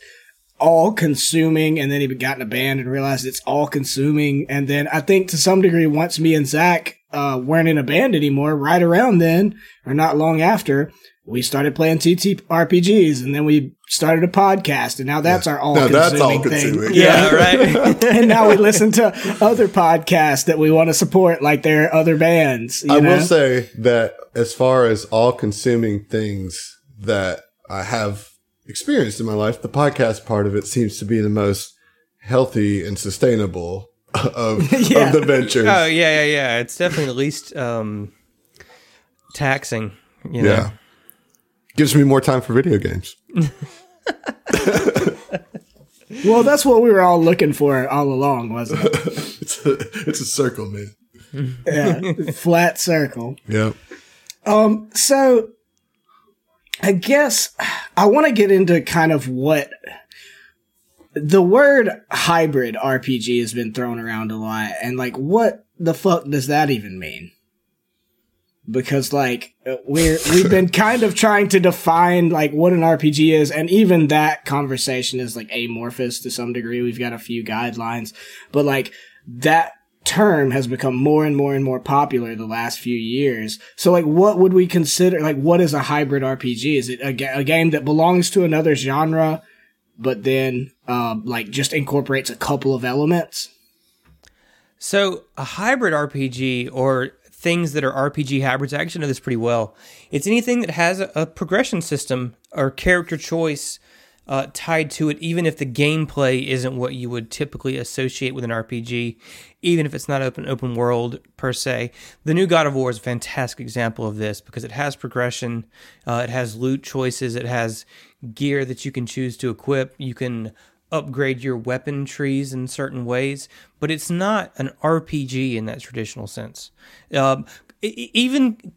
all consuming, and then he got in a band and realized it's all consuming. And then I think to some degree, once me and Zach uh, weren't in a band anymore, right around then or not long after, we started playing TTRPGs, and then we started a podcast, and now that's our all
Now
consuming
that's all
thing.
consuming.
yeah, right. *laughs*
and now we *laughs* listen to other podcasts that we want to support, like their other bands. You
I
know?
will say that as far as all consuming things that I have experienced in my life, the podcast part of it seems to be the most healthy and sustainable *laughs* of,
Yeah.
of the ventures.
oh, yeah, yeah, yeah. It's definitely the least um, taxing, you know.
yeah. Gives me more time for video games. *laughs*
Well, that's what we were all looking for all along, wasn't it? *laughs*
It's a, it's a circle, man.
Yeah, flat circle.
Yeah.
Um, so I guess I want to get into kind of what the word hybrid RPG has been thrown around a lot, and like, what the fuck does that even mean? Because like uh, we're we've been *laughs* kind of trying to define like what an RPG is, and even that conversation is like amorphous to some degree. We've got a few guidelines, but like that term has become more and more and more popular the last few years. So like what would we consider like what is a hybrid RPG? Is it a, ga- a game that belongs to another genre but then um like just incorporates a couple of elements?
So a hybrid RPG or things that are RPG hybrids, I actually know this pretty well. It's anything that has a, a progression system or character choice uh, tied to it, even if the gameplay isn't what you would typically associate with an RPG, even if it's not open open world per se. The new God of War is a fantastic example of this because it has progression, uh, it has loot choices, it has gear that you can choose to equip. You can upgrade your weapon trees in certain ways, but it's not an RPG in that traditional sense. Um, even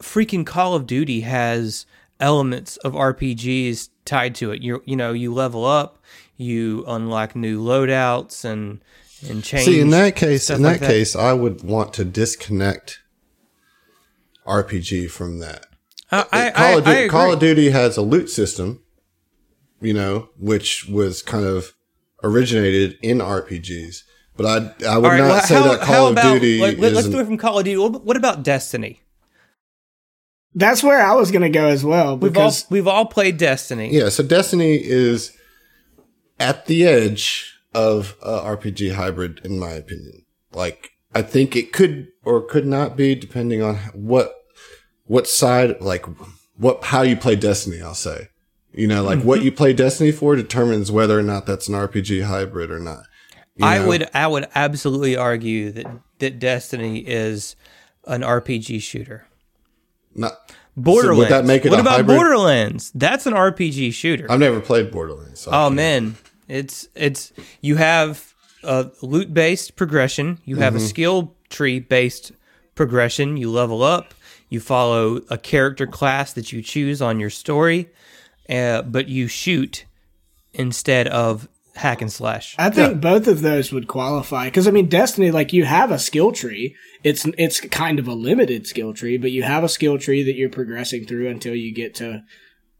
freaking Call of Duty has elements of RPGs tied to it. You you know you level up, you unlock new loadouts and and change.
See, in that case, in that,
like that.
case, I would want to disconnect RPG from that
Uh, I,
Call,
I,
of,
I.
Call of Duty has a loot system, you know, which was kind of originated in RPGs. But I I would
All right,
not
well,
say
how,
that
how
Call of
about,
Duty
like, let, us do it from Call of Duty. What what about Destiny?
That's where I was gonna go as well
We've all
because
we've all played Destiny.
Yeah, so Destiny is at the edge of a RPG hybrid, in my opinion. Like, I think it could or could not be, depending on what what side, like what how you play Destiny. I'll say, you know, like what mm-hmm. you play Destiny for determines whether or not that's an RPG hybrid or not. You
I
know?
would I would absolutely argue that that Destiny is an RPG shooter.
not.
Borderlands.
would that make it
what about
hybrid?
Borderlands? That's an RPG shooter.
I've never played Borderlands. So
Oh man, it's it's you have a loot based progression. You have a mm-hmm. skill tree based progression. You level up. You follow a character class that you choose on your story, uh, but you shoot instead of hack and slash.
I think both of those would qualify because I mean Destiny, like you have a skill tree. It's it's kind of a limited skill tree, but you have a skill tree that you're progressing through until you get to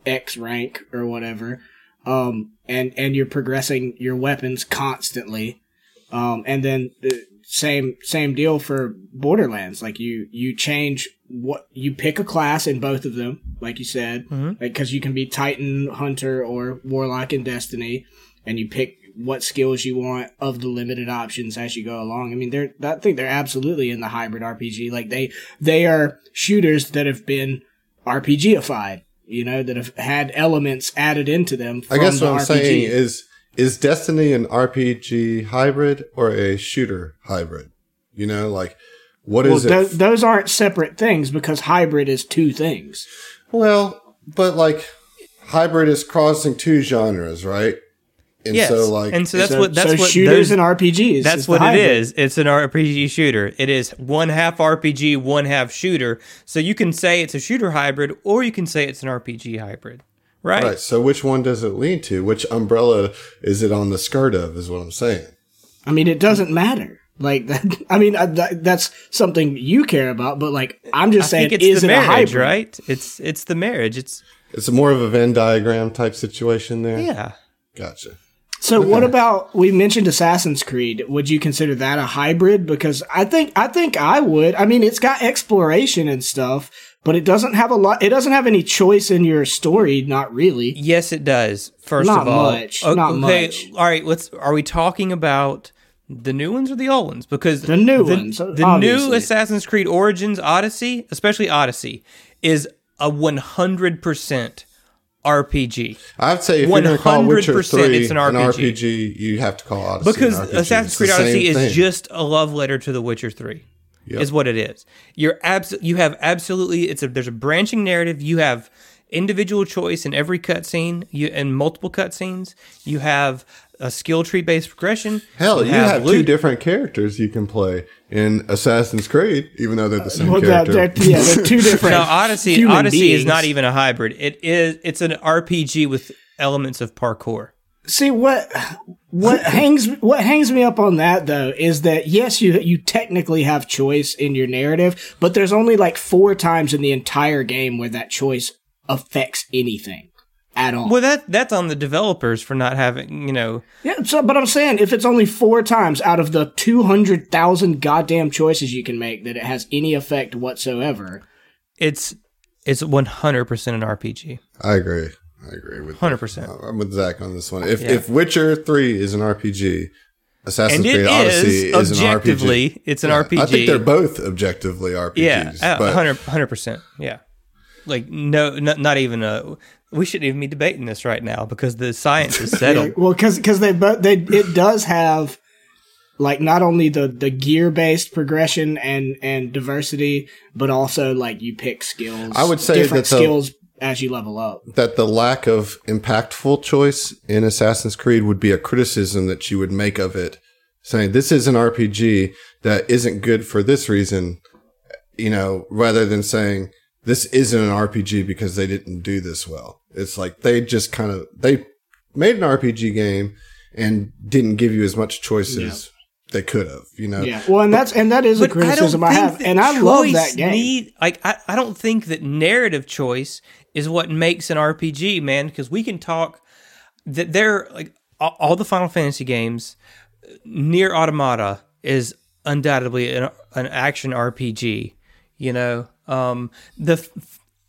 X rank or whatever. Um, and and you're progressing your weapons constantly. Um, and then the same same deal for Borderlands. Like you you change what you pick a class in both of them, like you said, mm-hmm. because you can be Titan, Hunter, or Warlock in Destiny and you pick what skills you want of the limited options as you go along. I mean, they're I think they're absolutely in the hybrid RPG. Like they they are shooters that have been RPGified. You know, that have had elements added into them.
I guess
the
what I'm
RPG.
saying is is Destiny an RPG hybrid or a shooter hybrid? You know, like what
well,
is it?
tho- those aren't separate things because hybrid is two things.
well, but like hybrid is crossing two genres, right? And
yes,
so like
and so that's
so,
what that's
so
what
shooters
those-
and RPGs.
That's what it is. It's an RPG shooter. It is one half RPG, one half shooter. So you can say it's a shooter hybrid, or you can say it's an RPG hybrid, right?
right. So which one does it lean to? Which umbrella is it on the skirt of? Is what I'm saying.
I mean, it doesn't matter. Like that. *laughs* I mean, uh, that, that's something you care about, but like I'm just
I
saying,
think it's
is
the
it a
marriage,
hybrid?
right? It's it's the marriage. It's
It's more of a Venn diagram type situation there.
yeah.
Gotcha.
So what about we mentioned Assassin's Creed? Would you consider that a hybrid? Because I think I think I would. I mean, it's got exploration and stuff, but it doesn't have a lot. It doesn't have any choice in your story. Not really.
Yes, it does. First
Not
of all,
much,
O-
not
okay,
much.
All right, let's. Are we talking about the new ones or the old ones? Because
The new
the,
ones,
the new. Assassin's Creed Origins Odyssey, especially Odyssey, is a one hundred percent RPG.
I'd say if you're going to call Witcher
100%
3
it's an RPG.
you have to call Odyssey
Because
an RPG.
Assassin's Creed
the same
Odyssey is
thing.
just a love letter to The Witcher Three.
Yep.
Is what it is. You're abs- You have absolutely. It's a. There's a branching narrative. You have individual choice in every cutscene. You in multiple cutscenes. You have a skill tree based progression.
Hell, you, have, two different characters you can play in Assassin's Creed, even though they're the same
Well, that,
character.
that- yeah, they're two *laughs* different.
No, Odyssey.
human
Odyssey is not even a hybrid. It is. It's an RPG with elements of parkour.
See what what *laughs* hangs what hangs me up on that though is that yes you you technically have choice in your narrative, but there's only like four times in the entire game where that choice affects anything at all.
Well, that that's on the developers for not having. You know.
yeah, so but I'm saying if it's only four times out of the two hundred thousand goddamn choices you can make that it has any effect whatsoever.
It's it's 100 percent an RPG.
I agree. I agree with
100%.
I'm with Zach on this one. If
Yeah.
if Witcher Three is an RPG, Assassin's
And
Creed Odyssey
is,
is, an
objectively,
RPG.
it's an
Yeah,
RPG.
I think they're both objectively RPGs.
Yeah, uh,
but
100 percent. Yeah, like no, not, not even a. We shouldn't even be debating this right now because the science is settled. *laughs*
Well, because because they both they it does have like not only the the gear based progression and and diversity, but also like you pick skills.
I would say
different
that the-
skills as you level up.
that the lack of impactful choice in Assassin's Creed would be a criticism that you would make of it, saying this is an RPG that isn't good for this reason, you know, rather than saying this isn't an RPG because they didn't do this well. It's like they just kind of they made an RPG game and didn't give you as much choices they could have, you know.
Yeah. Well, and that's and that is a criticism I,
think
have, and I love that game.
Need, like I, I don't think that narrative choice is what makes an RPG, man. Because we can talk that they're like all, all the Final Fantasy games. Nier Automata is undoubtedly an, an action RPG. You know, um, the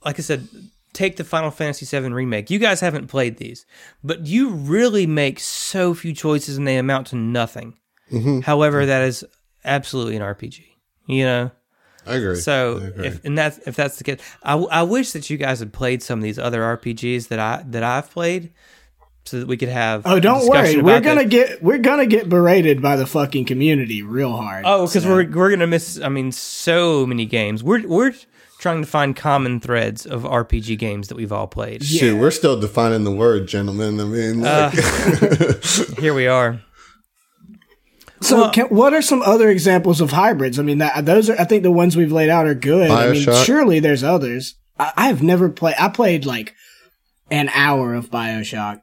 like I said, take the Final Fantasy VII remake. You guys haven't played these, but you really make so few choices and they amount to nothing. However, that is absolutely an RPG. You know.
I agree.
So
I agree.
if and that's if that's the case, I, I wish that you guys had played some of these other RPGs that I that I've played, so that we could have.
Oh, don't worry.
discussion
We're gonna
that.
get we're gonna get berated by the fucking community real hard.
Oh, because
So-
we're we're gonna miss. I mean, so many games. We're we're trying to find common threads of RPG games that we've all played.
Shoot, we're still defining the word, gentlemen. I mean, uh, like, *laughs*
Here we are.
So,
Well-
can, what are some other examples of hybrids? I mean, that, those are I think the ones we've laid out are good. I mean, surely there's others. I, I've never played. I played like an hour of Bioshock.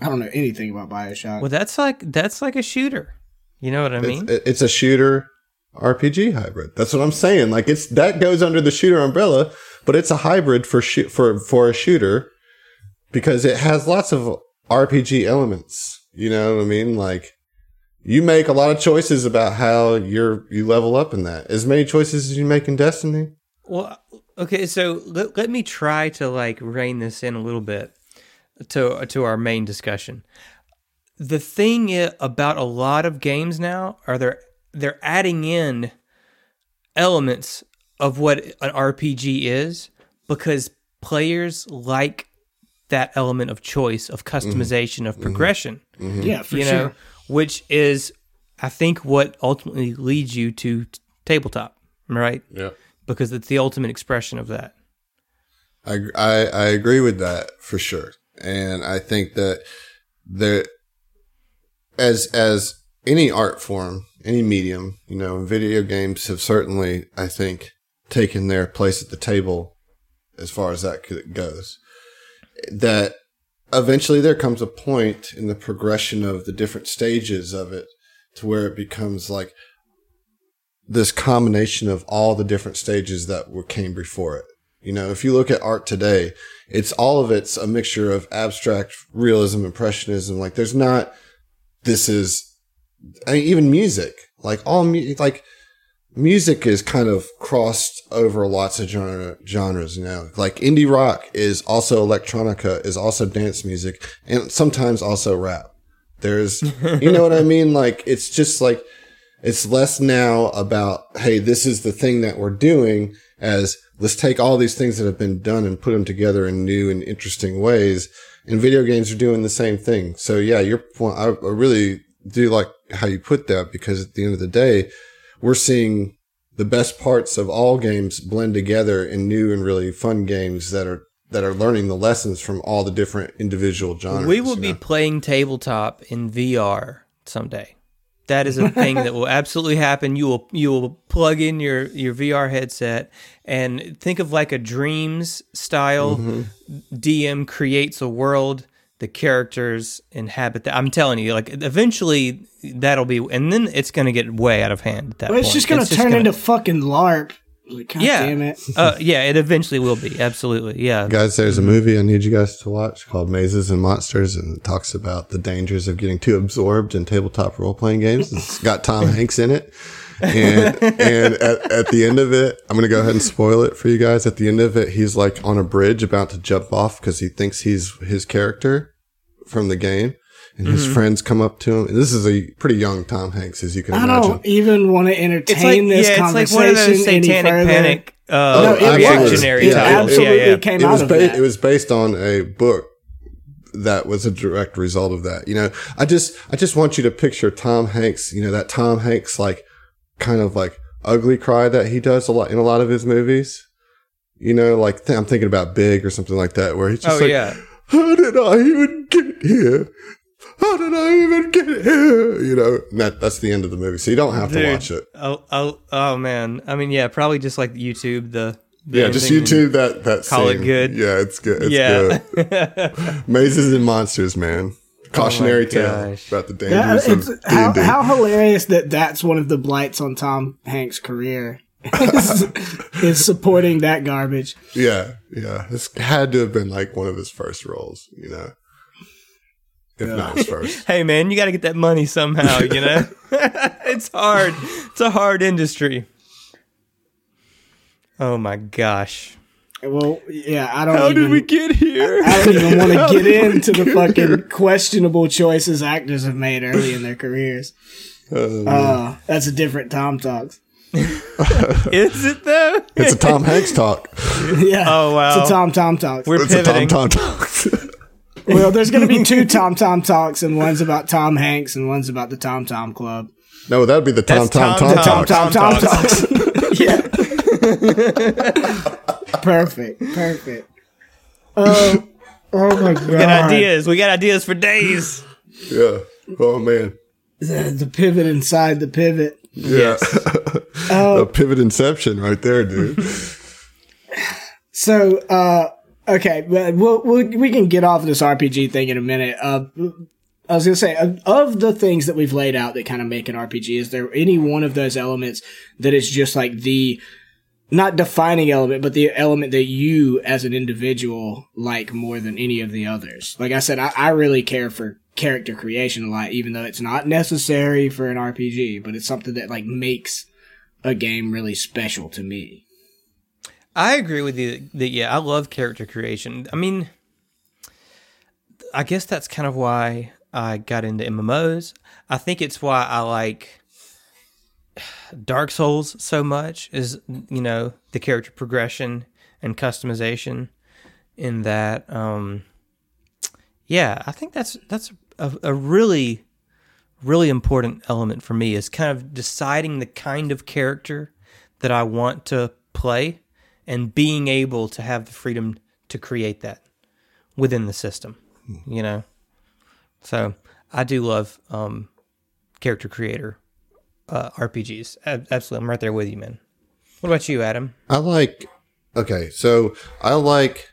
I don't know anything about Bioshock.
Well, that's like that's like a shooter. You know what I mean?
it's, it's a shooter RPG hybrid. That's what I'm saying. Like it's that goes under the shooter umbrella, but it's a hybrid for shoot for for a shooter because it has lots of RPG elements. You know what I mean? Like you make a lot of choices about how you're you level up in that. As many choices as you make in Destiny.
Well, okay, so let, let me try to like rein this in a little bit to to our main discussion. The thing i- about a lot of games now are they're they're adding in elements of what an RPG is because players like that element of choice, of customization, of mm-hmm. progression mm-hmm. Mm-hmm.
yeah, for
you
sure.
know, which is, I think, what ultimately leads you to t- tabletop, right?
Yeah.
Because it's the ultimate expression of that.
I, I, I agree with that for sure. And I think that there, as, as any art form, any medium, you know, video games have certainly, I think, taken their place at the table as far as that goes. That eventually there comes a point in the progression of the different stages of it to where it becomes like this combination of all the different stages that were came before it. You know, if you look at art today, it's all of it's a mixture of abstract realism, impressionism. Like there's not, this is, I mean, even music, like all mu- like music is kind of crossed over lots of genre, genres, you know, like indie rock is also electronica, is also dance music, and sometimes also rap. There's, you know what I mean? *laughs* Like it's just like, it's less now about, hey, this is the thing that we're doing as let's take all these things that have been done and put them together in new and interesting ways. And video games are doing the same thing. So yeah, your point, I, really do like how you put that because at the end of the day, we're seeing the best parts of all games blend together in new and really fun games that are that are learning the lessons from all the different individual genres.
we will
you
be playing tabletop in VR someday. That is a *laughs* thing that will absolutely happen. You will you will plug in your your VR headset and think of like a dreams style mm-hmm. DM creates a world the characters inhabit that. I'm telling you like eventually that'll be and then it's going to get way out of hand at that
But it's
point.
just gonna turn
gonna-
into fucking LARP. Like, God
yeah.
damn it.
uh, yeah, it eventually will be. Absolutely. Yeah.
Guys, there's a movie I need you guys to watch called Mazes and Monsters, and it talks about the dangers of getting too absorbed in tabletop role playing games. It's got Tom *laughs* Hanks in it. And and at, at the end of it, I'm gonna go ahead and spoil it for you guys. At the end of it, he's like on a bridge about to jump off because he thinks he's his character from the game. And his friends come up to him. And this is a pretty young Tom Hanks, as you can
I
imagine.
I don't even want to entertain
like
this
yeah, it's like
conversation
one of those
any
satanic
further.
panic uh,
No, it was.
reactionary
It absolutely
yeah, yeah.
came
it
out
was
of
ba-
that.
it was based on a book that was a direct result of that. You know, I just I just want you to picture Tom Hanks. You know that Tom Hanks like kind of like ugly cry that he does a lot in a lot of his movies. You know, like th- I'm thinking about Big or something like that, where he's just
Oh
like,
yeah.
"How did I even get here? How did I even get here?" *laughs* You know, and that that's the end of the movie, so you don't have to watch it.
Oh, oh, oh man. I mean, yeah, probably just like YouTube the. the
Yeah, just YouTube that that.
Call it good.
Yeah, it's good.
and-
It's good.
yeah. *laughs*
Mazes and monsters, man. Oh Cautionary tale
Oh gosh.
about the
Yeah,
dangers
it's
of
how,
D&D.
how hilarious that that's one of the blights on Tom Hanks' career is, *laughs* is supporting that garbage.
yeah, yeah. This had to have been like one of his first roles, you know, if not his first. *laughs*
Hey man, you got to get that money somehow. You know, *laughs* *laughs* it's hard. It's a hard industry. Oh my gosh!
Well, yeah, I don't.
How
even,
did we get here?
I don't even want to get into the fucking
here?
questionable choices actors have made early in their careers.
Uh,
Uh, that's a different Tom talks.
Is it though?
it's a Tom Hanks talk.
yeah.
Oh, wow.
It's a Tom Tom talks.
We're
It's a Tom. Tom talk.
Well, there's going to be two Tom Tom talks, and one's about Tom Hanks, and one's about the Tom Tom Club.
no, that'd be the Tom
That's
Tom
Tom
Tom,
Tom.
Tom Tom
Tom
talks. *laughs* yeah. perfect. Perfect. Oh, oh my god.
We got ideas. We got ideas for days.
Yeah. Oh man.
The, the pivot inside the pivot.
Yeah. a *laughs* pivot inception right there, dude.
So, uh, okay, but we'll, we'll, we can get off this RPG thing in a minute. Uh, I was gonna say, of, of the things that we've laid out that kind of make an RPG, is there any one of those elements that is just like the not defining element, but the element that you as an individual like more than any of the others? Like I said, I, I really care for character creation a lot, even though it's not necessary for an RPG, but it's something that like makes a game really special to me.
I agree with you that yeah, I love character creation. I mean, I guess that's kind of why I got into MMOs. I think it's why I like Dark Souls so much is you know the character progression and customization in that um yeah, I think that's that's a, a really really important element for me is kind of deciding the kind of character that I want to play and being able to have the freedom to create that within the system, you know. So I do love um, character creator uh, RPGs. Ab- Absolutely, I'm right there with you, man. What about you, Adam?
I like okay, so I like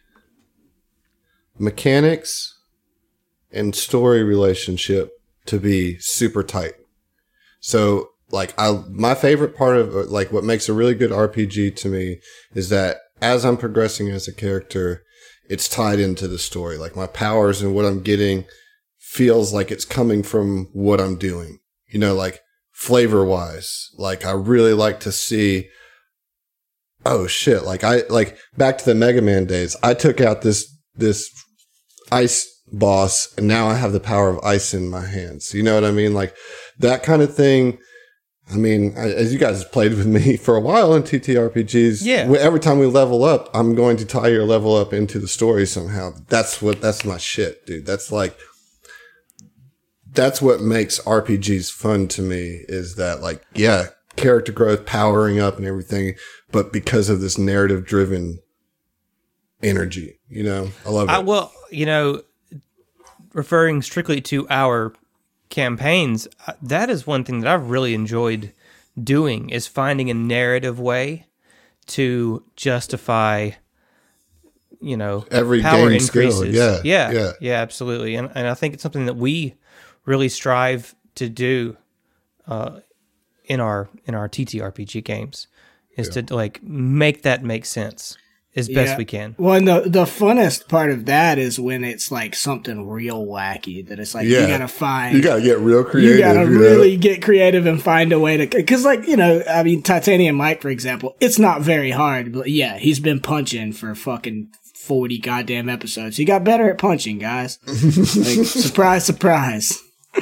mechanics and story relationship to be super tight. So like I my favorite part of uh, like what makes a really good RPG to me is that as I'm progressing as a character, it's tied into the story. Like my powers and what I'm getting feels like it's coming from what I'm doing. You know, like flavor wise. Like I really like to see oh shit like i like back to the mega man days i took out this this ice boss and now i have the power of ice in my hands you know what i mean like that kind of thing i mean I, as you guys played with me for a while in ttrpgs
Yeah.
every time we level up i'm going to tie your level up into the story somehow that's what that's my shit dude that's like that's what makes RPGs fun to me is that like, yeah, character growth, powering up and everything, but because of this narrative driven energy, you know, I love it.
I, well, you know, referring strictly to our campaigns, uh, that is one thing that I've really enjoyed doing is finding a narrative way to justify, you know,
Every
power
game skill,
increases.
yeah,
yeah,
yeah.
yeah, absolutely. And and I think it's something that we really strive to do uh, in our in our TTRPG games is to like make that make sense as best
Yeah.
we can.
Well, and the the funnest part of that is when it's like something real wacky that it's like you gotta find
you gotta get real creative.
you gotta
you know?
really get creative and find a way to because like you know i mean titanium mike for example it's not very hard but yeah he's been punching for fucking 40 goddamn episodes he got better at punching guys *laughs* like surprise surprise uh,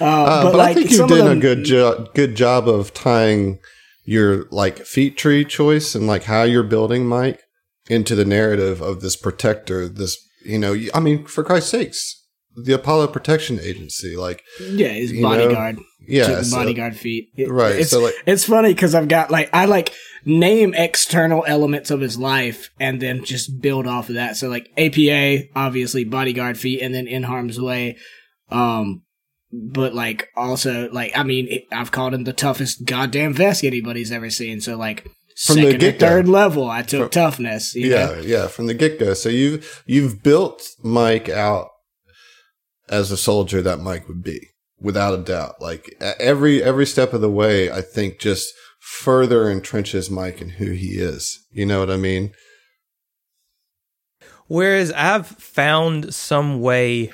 Uh,
but,
but,
like
I think you
some
did
of
a
them,
good jo- good job of tying your like feat tree choice and like how you're building Mike into the narrative of this protector. This you know, I mean, for Christ's sakes, the Apollo Protection Agency, like
yeah his
know,
bodyguard
yeah, so-
bodyguard feat It-
right.
it's,
so like
it's funny because i've got like i like name external elements of his life and then just build off of that so like apa obviously bodyguard feat and then in harm's way um but like also like i mean i've called him the toughest goddamn vest anybody's ever seen so like
From the get-go.
third level i took
From-
toughness you
yeah,
know?
yeah, from the get go. So you've you've built Mike out as a soldier that Mike would be, without a doubt. Like every every step of the way, I think just further entrenches Mike and who he is. You know what I mean?
Whereas I've found some way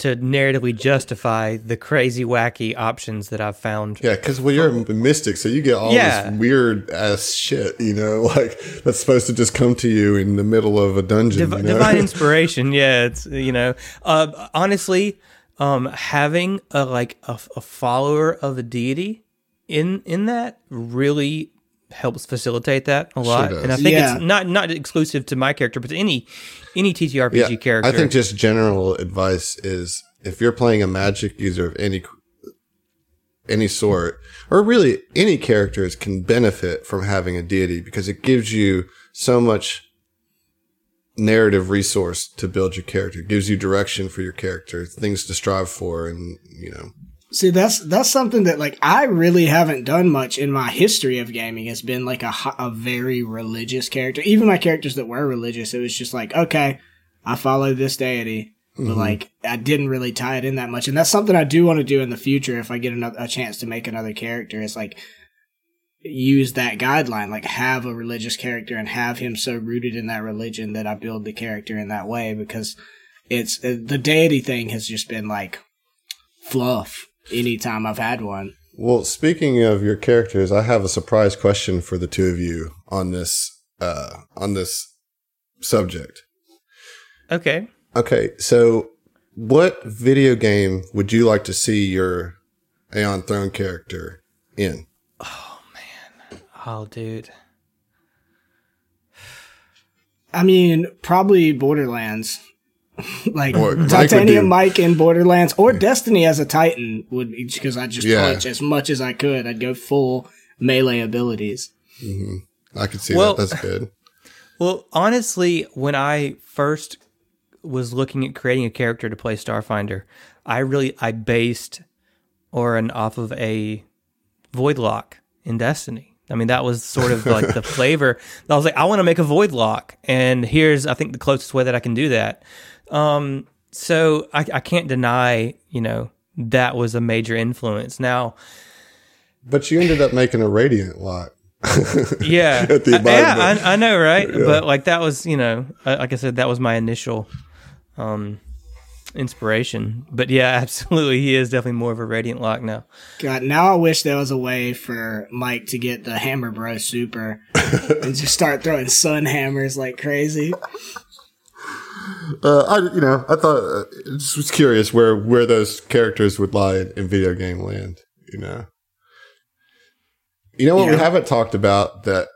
to narratively justify the crazy, wacky options that I've found.
Yeah, because well, you're a mystic, so you get all
Yeah.
this weird ass shit, you know, *laughs* like that's supposed to just come to you in the middle of a dungeon.
Div-
you know?
divine *laughs* inspiration yeah it's you know uh, honestly um having a like a, a follower of a deity in in that really helps facilitate that a lot
does.
and i think
Yeah.
it's not not exclusive to my character but to any any ttrpg
yeah,
character
I think just general advice is if you're playing a magic user of any any sort, or really any characters can benefit from having a deity because it gives you so much narrative resource to build your character. It gives you direction for your character, things to strive for, and you know.
See, that's that's something that like I really haven't done much in my history of gaming. Has been like a a very religious character. Even my characters that were religious, it was just like, okay, I follow this deity, but like I didn't really tie it in that much. And that's something I do want to do in the future if I get another, a chance to make another character. Is like use that guideline, like have a religious character and have him so rooted in that religion that I build the character in that way because it's uh, the deity thing has just been like fluff anytime I've had one.
Well, speaking of your characters, I have a surprise question for the two of you on this uh, on this subject.
okay
Okay, so what video game would you like to see your Aeon Throne character in?
oh man! Oh, dude
I mean, probably Borderlands. *laughs* like
Or Mike would
Titanium
do-
Mike in Borderlands or Destiny as a Titan would be because I just
Yeah.
punch as much as I could. I'd go full melee abilities. Mm-hmm.
I could see
Well-
that. That's good. *laughs*
Well, honestly, when I first was looking at creating a character to play Starfinder, I really I based Orin off of a Voidlock in Destiny. I mean, that was sort of like the *laughs* flavor. I was like, I want to make a Voidlock, and here's I think the closest way that I can do that. Um, so I, I can't deny, you know, that was a major influence. Now,
But you ended up making a Radiant lock. *laughs*
yeah,
At the
Uh, yeah. I, I know, right? But like that was, you know, uh, like I said, that was my initial um, inspiration. But yeah, *laughs* absolutely, he is definitely more of a radiant lock now.
God, now I wish there was a way for Mike to get the Hammer Bro Super *laughs* and just start throwing sun hammers like crazy.
Uh, I, you know, I thought uh, just was curious where where those characters would lie in, in video game land. You know, you know what we haven't talked about that.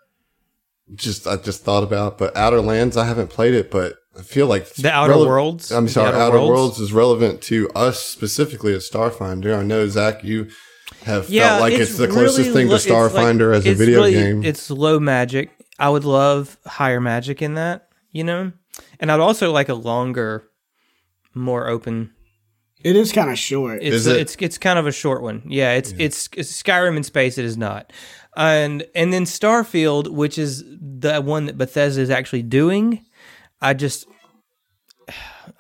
Just I just thought about, but Outer Lands I haven't played it, but I feel like
The Outer
rele-
Worlds?
I'm sorry,
Outer
Outer,
Worlds?
Worlds? is relevant to us specifically as Starfinder. I know Zach, you have
Yeah,
felt like it's, the closest
really
thing
lo-
to
it's like-
Starfinder as a video
really-
game.
It's low magic. I would love higher magic in that, you know, and I'd also like a longer, more open
It is kind of short.
It's
Is
a-
it?
it's it's kind of a short one. Yeah, it's it's, it's Skyrim in space. It is not, and and then Starfield, which is the one that Bethesda is actually doing. I just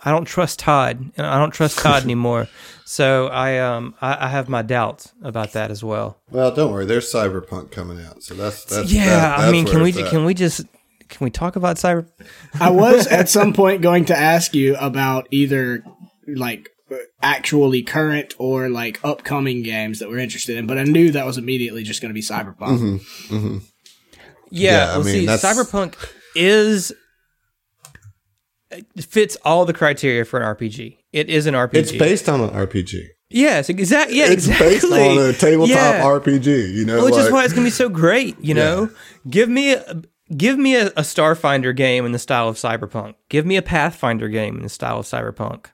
I don't trust Todd, and I don't trust Todd *laughs* anymore. So I um I, I have my doubts about that as well.
well, don't worry, there's Cyberpunk coming out, so that's that's
yeah,
that-
I mean, can we
at.
can we just can we talk about Cyber?
I was at some point going to ask you about either like actually current or like upcoming games that we're interested in, but I knew that was immediately just going to be Cyberpunk. Mm-hmm, mm-hmm.
Yeah,
Yeah, I mean,
see,
that's-
Cyberpunk is it fits all the criteria for an RPG. It is an RPG.
It's based on an RPG.
Yes, exactly. Yeah,
It's
exactly.
based on a tabletop
Yeah.
RPG. You know,
which is why it's gonna be so great. You know, give me a, give me a, a Starfinder game in the style of Cyberpunk. Give me a Pathfinder game in the style of Cyberpunk.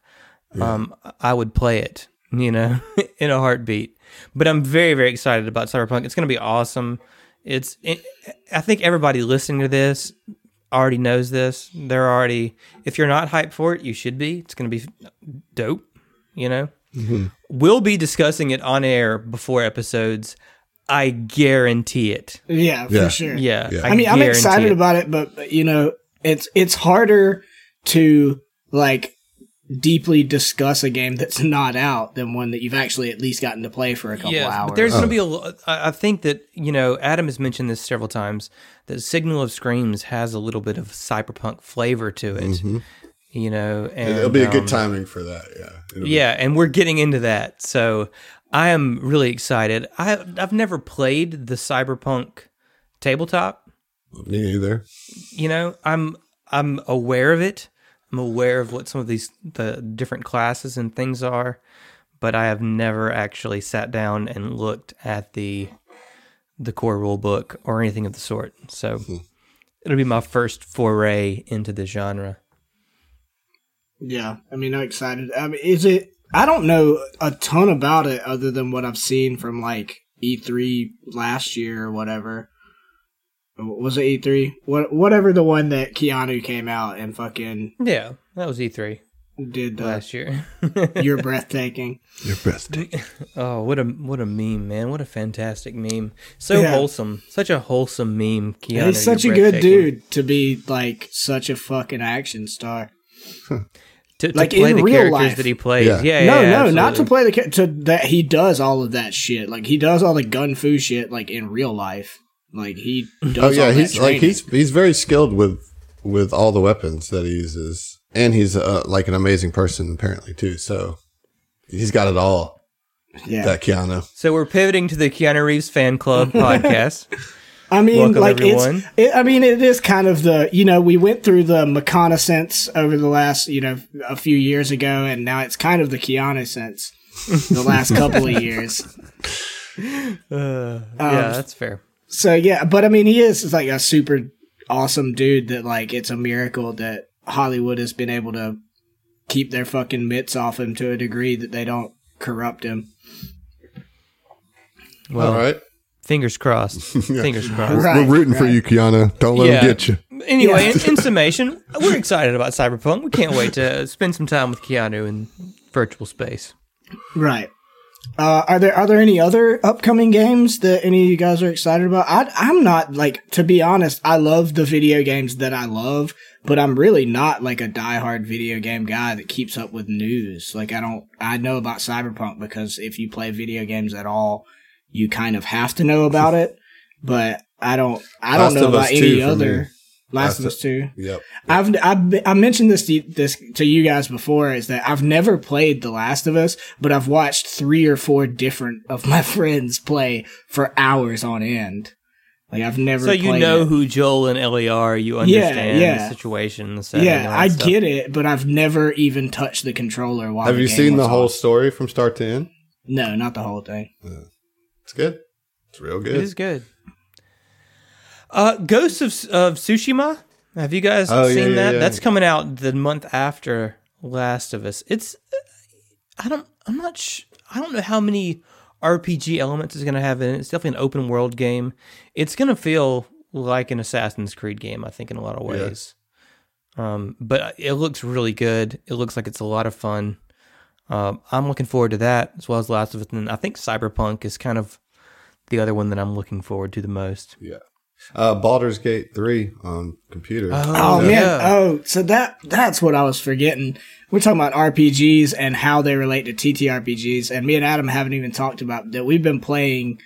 Um, I would play it. You know, *laughs* in a heartbeat. But I'm very very excited about Cyberpunk. It's gonna be awesome. It's. It, I think everybody listening to this already knows this. They're already. If you're not hyped for it, you should be. It's gonna be dope. You know. We'll be discussing it on air before episodes. I guarantee it.
Yeah, for
Yeah.
sure.
Yeah.
Yeah.
I mean, I'm excited
it.
about it, but but, you know, it's it's harder to like deeply discuss a game that's not out than one that you've actually at least gotten to play for a couple
yeah,
hours.
but there's going to be a. lo- I I think that you know Adam has mentioned this several times that Signal of Screams has a little bit of cyberpunk flavor to it. You know, and
It'll be a good
um,
timing for that. Yeah. It'll be-
Yeah, and we're getting into that. So I am really excited. I I've never played the Cyberpunk tabletop.
Me either.
You know, I'm I'm aware of it. I'm aware of what some of these the different classes and things are, but I have never actually sat down and looked at the the core rule book or anything of the sort. So hmm. it'll be my first foray into the genre.
Yeah, I mean, I'm excited. I mean, is it? I don't know a ton about it other than what I've seen from like E3 last year or whatever. Was it E3? What whatever the one that Keanu came out and fucking
Yeah, that was E3
did the
last year. *laughs*
"You're *laughs* breathtaking."
Your best. *laughs*
Oh, what a what a meme, man! What a fantastic meme. So
Yeah.
wholesome, such a wholesome meme. Keanu,
He's such a good dude to be like such a fucking action star.
To, to
Like,
play
in
the
real
characters
life.
that he plays.
Yeah.
Yeah, yeah,
no,
yeah,
no, not to play the to that he does all of that shit. Like he does all the gun fu shit like in real life. Like he does.
Oh yeah,
all that
he's like he's he's very skilled with with all the weapons that he uses, and he's uh, like an amazing person apparently too. So he's got it all.
yeah.
That Keanu.
So we're pivoting to the Keanu Reeves fan club *laughs* podcast.
I mean,
Welcome,
like
everyone.
it's. It, I mean, it is kind of the you know we went through the McConaissance over the last you know a few years ago, and now it's kind of the Keanu sense the last couple of years. *laughs*
Uh, yeah, that's fair.
So yeah, but I mean, he is like a super awesome dude. That like it's a miracle that Hollywood has been able to keep their fucking mitts off him to a degree that they don't corrupt him.
Well,
all right,
fingers crossed. *laughs* Fingers crossed.
Right,
we're rooting for you, Keanu. Don't let
Yeah.
him get you.
Anyway,
Yeah.
in, in *laughs* summation, we're excited about Cyberpunk. We can't wait to *laughs* spend some time with Keanu in virtual space.
Right. Uh, are there are there any other upcoming games that any of you guys are excited about? I, I'm not like to be honest. I love the video games that I love, but I'm really not like a diehard video game guy that keeps up with news. Like I don't. I know about Cyberpunk because if you play video games at all, you kind of have to know about it. *laughs* But I don't. I don't
Last
know about any other.
me.
Last
Last
of Us Two.
Yep.
I've, I've I mentioned this to, this to you guys before is that I've never played The Last of Us, but I've watched three or four different of my *laughs* friends play for hours on end. Like I've never.
So you know
it.
who Joel and Ellie are. You understand
yeah.
the situation. The setting,
Yeah, I
stuff.
get it, but I've never even touched the controller while.
Have
the
you
game
seen the
was
whole
on.
story from start to end?
No, not the whole thing.
It's good. It's real good.
It is good. Uh, Ghosts of, of Tsushima. Have you guys
Oh,
seen
yeah,
that?
yeah.
That's coming out the month after Last of Us. It's I don't I'm not sh- I don't know how many RPG elements it's going to have in it. It's definitely an open world game. It's going to feel like an Assassin's Creed game, I think, in a lot of ways. Um, but it looks really good. It looks like it's a lot of fun. Um, I'm looking forward to that as well as the Last of Us. And I think Cyberpunk is kind of the other one that I'm looking forward to the most.
Yeah. Uh, Baldur's Gate 3 on computer.
Oh
yeah.
man! Oh, so that that's what I was forgetting. We're talking about RPGs and how they relate to TTRPGs, and me and Adam haven't even talked about that. We've been playing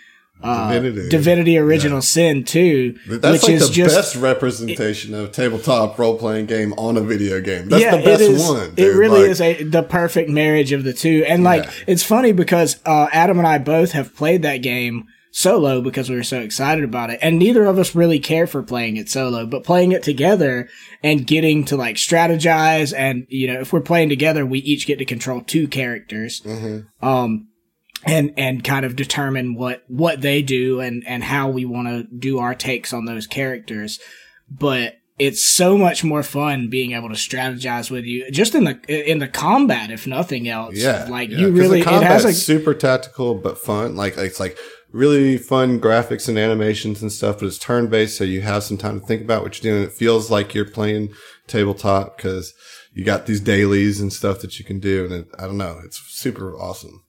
uh,
Divinity.
Divinity, Original Sin 2,
That's
which
like
is
the
just
best representation of tabletop role playing game on a video game. That's the best
is-
one.
It really
Like,
is a the perfect marriage of the two. And like
Yeah.
it's funny because uh, Adam and I both have played that game solo because we were so excited about it. And neither of us really care for playing it solo, but playing it together and getting to like strategize and you know, if we're playing together, we each get to control two characters.
Mm-hmm.
Um and and kind of determine what what they do and and how we want to do our takes on those characters but it's so much more fun being able to strategize with you just in the in the combat if nothing else
yeah.
like
yeah.
you really it has
super tactical but fun. Like it's like really fun graphics and animations and stuff, but it's turn based, so you have some time to think about what you're doing. It feels like you're playing tabletop because you got these dailies and stuff that you can do, and it, I don't know, it's super awesome.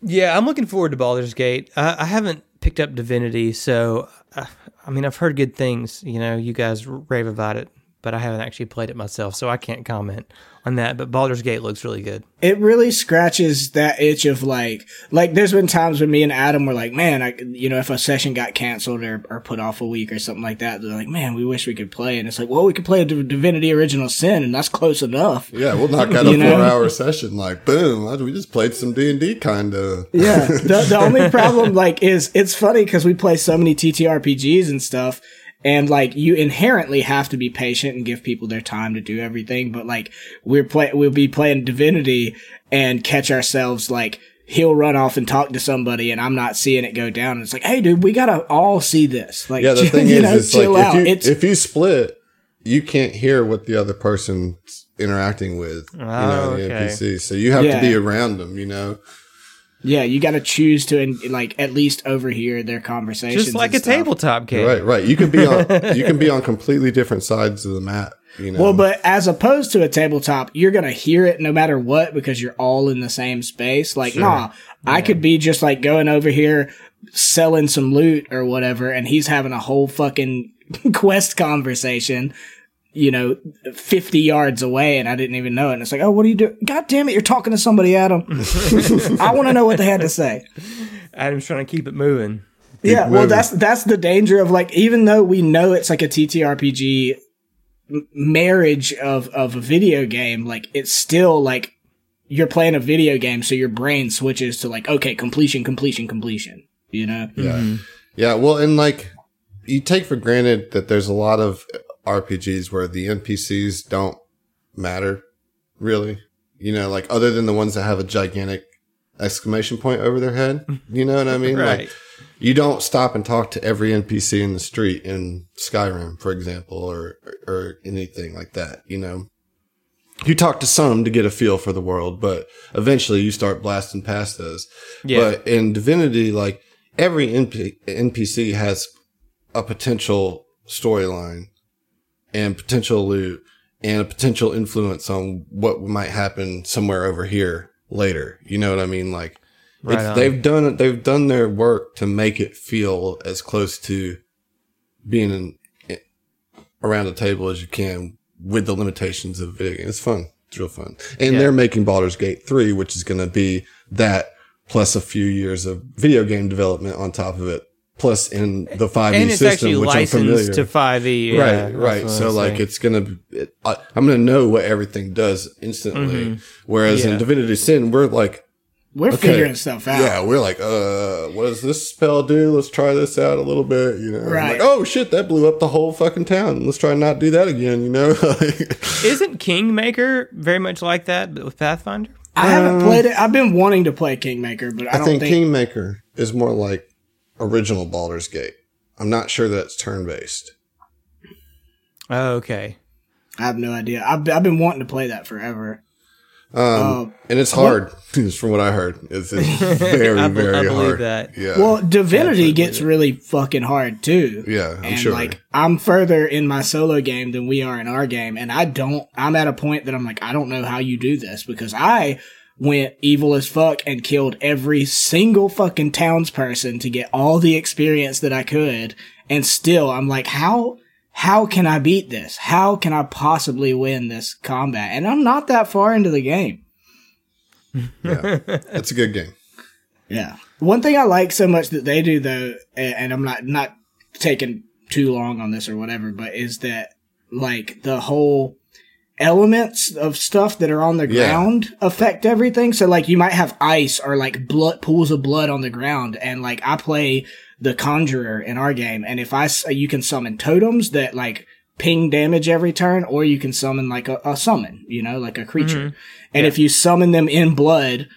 Yeah, I'm looking forward to Baldur's Gate. I, I haven't picked up Divinity, so uh, I mean, I've heard good things. You know, you guys rave about it, but I haven't actually played it myself, so I can't comment on that. But Baldur's Gate looks really good.
It really scratches that itch of like, like there's been times when me and Adam were like, man, I, you know, if a session got canceled or, or put off a week or something like that, they're like, man, we wish we could play. And it's like, well, we could play a Divinity Original Sin and that's close enough.
Yeah, we'll knock out *laughs* a four hour session. Like, boom, we just played some D and D kind of.
yeah. The, the *laughs* only problem, like, is it's funny because we play so many TTRPGs and stuff and like you inherently have to be patient and give people their time to do everything. But like we're play, we'll be playing Divinity and catch ourselves like he'll run off and talk to somebody and I'm not seeing it go down. And it's like, hey, dude, we gotta all see this. Like,
yeah, the *laughs* thing is, know, it's like out. if you, it's, if you split, you can't hear what the other person's interacting with. Oh, you know, the okay. NPC. So you have yeah. to be around them. You know.
Yeah, you got to choose to like at least overhear their conversations,
just like a
stuff.
tabletop game.
Right, right. You can be on *laughs* you can be on completely different sides of the map. You know?
Well, but as opposed to a tabletop, you're gonna hear it no matter what because you're all in the same space. Like, sure. nah, yeah. I could be just like going over here selling some loot or whatever, and he's having a whole fucking *laughs* quest conversation you know, 50 yards away and I didn't even know it. And it's like, oh, what are you doing? God damn it, you're talking to somebody, Adam. *laughs* I want to know what they had to say.
Adam's trying to keep it moving.
Keep yeah, moving. well, that's that's the danger of like, even though we know it's like a TTRPG marriage of of a video game, like it's still like you're playing a video game, so your brain switches to like, okay, completion, completion, completion. You know?
Yeah, mm-hmm. yeah. Well, and like you take for granted that there's a lot of RPGs where the NPCs don't matter really. You know, like other than the ones that have a gigantic exclamation point over their head. *laughs* You know what I mean? right. Like you don't stop and talk to every NPC in the street in Skyrim, for example, or or anything like that, you know. You talk to some to get a feel for the world, but eventually you start blasting past those. Yeah. But in Divinity, like every NP- NPC has a potential storyline and potential loot and a potential influence on what might happen somewhere over here later. You know what I mean? Like right they've done they've done their work to make it feel as close to being in, around the table as you can with the limitations of video game. It's fun. It's real fun. And yeah. they're making Baldur's Gate 3, which is going to be that plus a few years of video game development on top of it plus in the 5e and it's system, actually which licensed I'm familiar.
to 5e.
Yeah, right, right. So like it's gonna, it, I, am gonna know what everything does instantly. Mm-hmm. Whereas yeah. in Divinity Sin, we're like,
we're okay, figuring stuff out.
Yeah, we're like, uh, what does this spell do? Let's try this out a little bit. You know, right? Like, oh shit, that blew up the whole fucking town. Let's try not do that again. You know, *laughs*
isn't Kingmaker very much like that, but with Pathfinder?
I haven't played it. I've been wanting to play Kingmaker, but I, I think,
think Kingmaker is more like original Baldur's Gate. I'm not sure that it's turn based.
Oh, okay.
I have no idea. I've, I've been wanting to play that forever.
Um, uh, and it's hard, *laughs* from what I heard. It's, it's *laughs* very, I, very I hard. That.
Yeah. Well, Divinity gets really fucking hard too.
Yeah, I'm
and
sure.
Like, I'm further in my solo game than we are in our game, and I don't. I'm at a point that I'm like, I don't know how you do this because I went evil as fuck and killed every single fucking townsperson to get all the experience that I could. And still, I'm like, how, how can I beat this? How can I possibly win this combat? And I'm not that far into the game.
yeah, it's a good game.
Yeah. One thing I like so much that they do though, and I'm not, not taking too long on this or whatever, but is that like the whole, elements of stuff that are on the ground yeah. affect everything. So like you might have ice or like blood pools of blood on the ground. And like I play the conjurer in our game. And if I, you can summon totems that like ping damage every turn, or you can summon like a, a summon, you know, like a creature. Mm-hmm. And yeah. if you summon them in blood,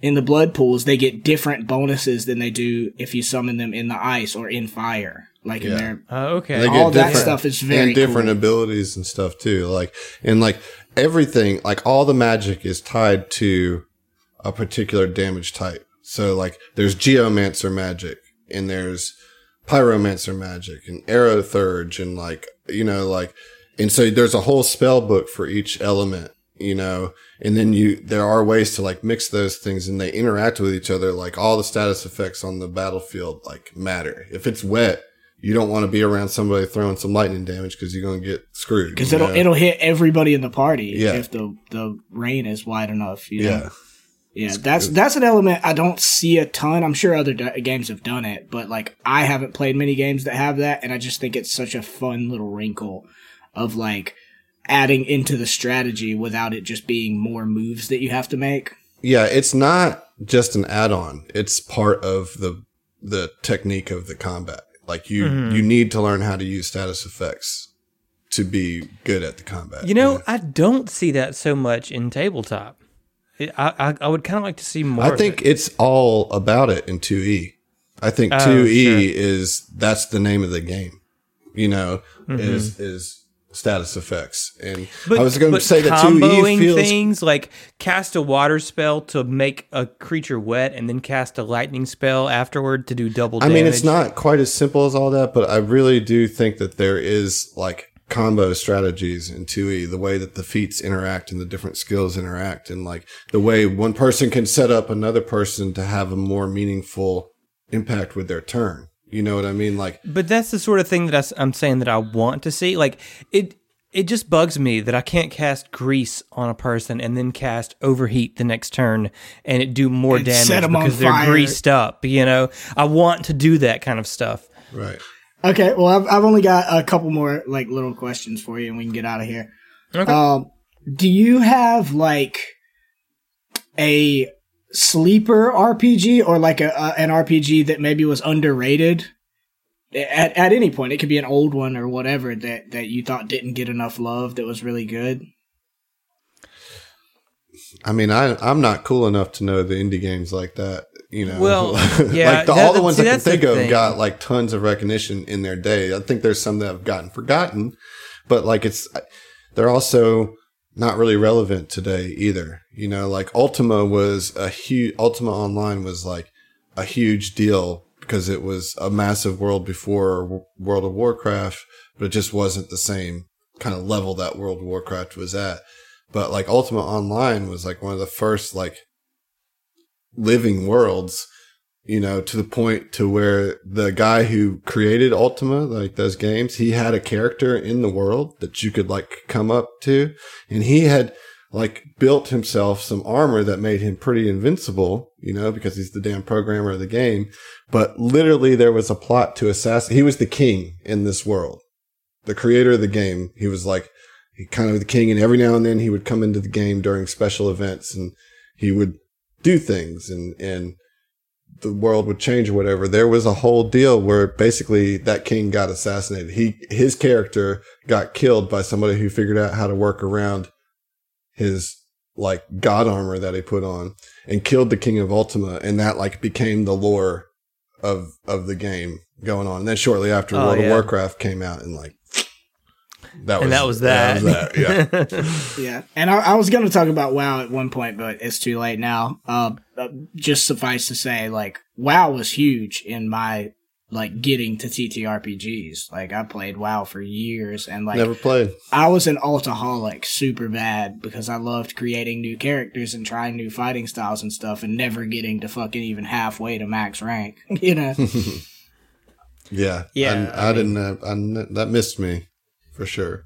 in the blood pools, they get different bonuses than they do if you summon them in the ice or in fire like yeah. in there.
Uh, okay,
they all that stuff is very and different cool. abilities and stuff too. Like and like everything, like all the magic is tied to a particular damage type. So like there's geomancer magic and there's pyromancer magic and aerotheurge and like you know like and so there's a whole spell book for each element you know and then you there are ways to like mix those things and they interact with each other like all the status effects on the battlefield like matter if it's wet you don't want to be around somebody throwing some lightning damage because you're going to get screwed.
because it'll
know?
it'll hit everybody in the party
Yeah.
if the the rain is wide enough. You know?
yeah.
Yeah, that's that's an element I don't see a ton. I'm sure other d- games have done it, but like I haven't played many games that have that, and I just think it's such a fun little wrinkle of like adding into the strategy without it just being more moves that you have to make.
Yeah, it's not just an add-on. It's part of the the technique of the combat. Like you
Mm-hmm.
you need to learn how to use status effects to be good at the combat.
You know, I don't see that so much in tabletop. I I, I would kind of like to see more.
I think
it.
it's all about it in 2E. I think
Oh,
2E
sure.
is that's the name of the game. You know,
Mm-hmm.
is is status effects. And
But,
I was going to say that 2E
comboing
feels
things like cast a water spell to make a creature wet, and then cast a lightning spell afterward to do double.
I
damage.
mean, it's not quite as simple as all that, but I really do think that there is like combo strategies in 2E, the way that the feats interact and the different skills interact, and like the way one person can set up another person to have a more meaningful impact with their turn. You know what I mean? Like,
But that's the sort of thing that I, am saying that I want to see. Like it, it just bugs me that I can't cast grease on a person and then cast overheat the next turn and it do more damage
set 'em on
because they're
fire.
greased up. You know, I want to do that kind of stuff.
right.
Okay, well I've I've only got a couple more like little questions for you, and we can get out of here.
Okay.
Um, do you have like a sleeper RPG or like a, a an RPG that maybe was underrated? At, at any point, it could be an old one or whatever that, that you thought didn't get enough love that was really good.
I mean, I I'm not cool enough to know the indie games like that. You know,
Well, *laughs* yeah,
like the,
that-
all the ones
see,
I can think of
thing.
got like tons of recognition in their day. I think there's some that have gotten forgotten, but like it's they're also not really relevant today either. You know, like Ultima was a huge Ultima Online was like a huge deal because it was a massive world before World of Warcraft, but it just wasn't the same kind of level that World of Warcraft was at. But like Ultima Online was like one of the first like living worlds, you know, to the point to where the guy who created Ultima, like those games, he had a character in the world that you could like come up to. And he had like built himself some armor that made him pretty invincible, you know, because he's the damn programmer of the game. But literally there was a plot to assassinate. He was the king in this world, the creator of the game. He was like, he kind of the king and every now and then he would come into the game during special events and he would do things and, and the world would change or whatever. There was a whole deal where basically that king got assassinated. He, his character got killed by somebody who figured out how to work around his like god armor that he put on and killed the king of Ultima. And that like became the lore of, of the game going on. And then shortly after
Oh,
World
yeah.
of Warcraft came out and like, that
and that was that.
that, yeah. *laughs*
Yeah, and I, I was going to talk about WoW at one point, but it's too late now. Uh, just suffice to say, like WoW was huge in my like getting to TTRPGs. Like I played WoW for years, and like
Never played.
I was an altaholic super bad because I loved creating new characters and trying new fighting styles and stuff, and never getting to fucking even halfway to max rank. *laughs* You know. *laughs*
Yeah.
Yeah,
I, I,
I
didn't, uh, I, that missed me for sure.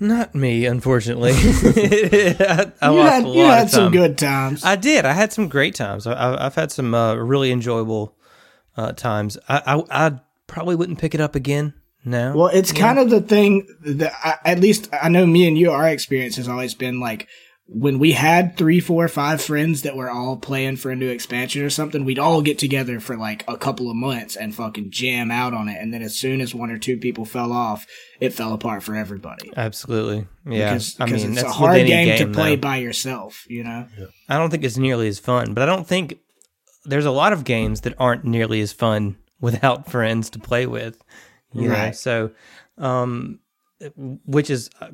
Not me, unfortunately. I, *laughs* *laughs* I
you
lost
had
a lot
you
of
had some good times.
I did. I had some great times. I, I, I've had some uh, really enjoyable uh, times. I, I I probably wouldn't pick it up again now.
Well, it's kind of the thing that I, at least I know me and you, our experience has always been like when we had three, four, five friends that were all playing for a new expansion or something, we'd all get together for like a couple of months and fucking jam out on it. And then as soon as one or two people fell off, it fell apart for everybody.
Absolutely. Yeah.
Because,
I mean,
it's
that's
a hard
with any
game, to play
though.
by yourself, you know?
I don't think it's nearly as fun, but I don't think there's a lot of games that aren't nearly as fun *laughs* without friends to play with. You know, so um, which is uh,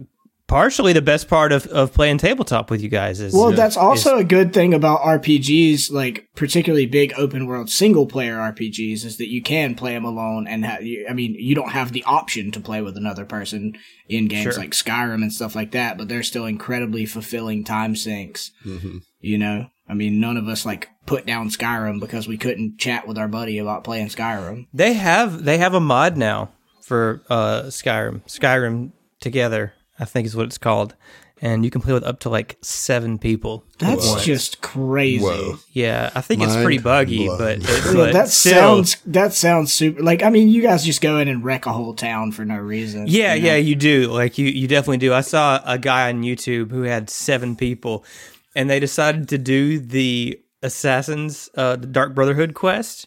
partially the best part of, of playing tabletop with you guys is
Well, that's also
is-
a good thing about RPGs, like particularly big open world single player RPGs, is that you can play them alone. And ha- you, I mean, you don't have the option to play with another person in games
Sure.
like Skyrim and stuff like that, but they're still incredibly fulfilling time sinks. You know, I mean, none of us like put down Skyrim because we couldn't chat with our buddy about playing Skyrim.
They have they have a mod now for uh, Skyrim. Skyrim Together, I think is what it's called, and you can play with up to like seven people.
That's
once.
just crazy.
Whoa.
yeah. I think it's pretty buggy,
blown.
but, *laughs* it, but
that
still,
sounds that sounds super. Like I mean, you guys just go in and wreck a whole town for no reason.
Yeah,
you know?
yeah, you do. Like you, you definitely do. I saw a guy on YouTube who had seven people, and they decided to do the Assassins, uh, the Dark Brotherhood quest,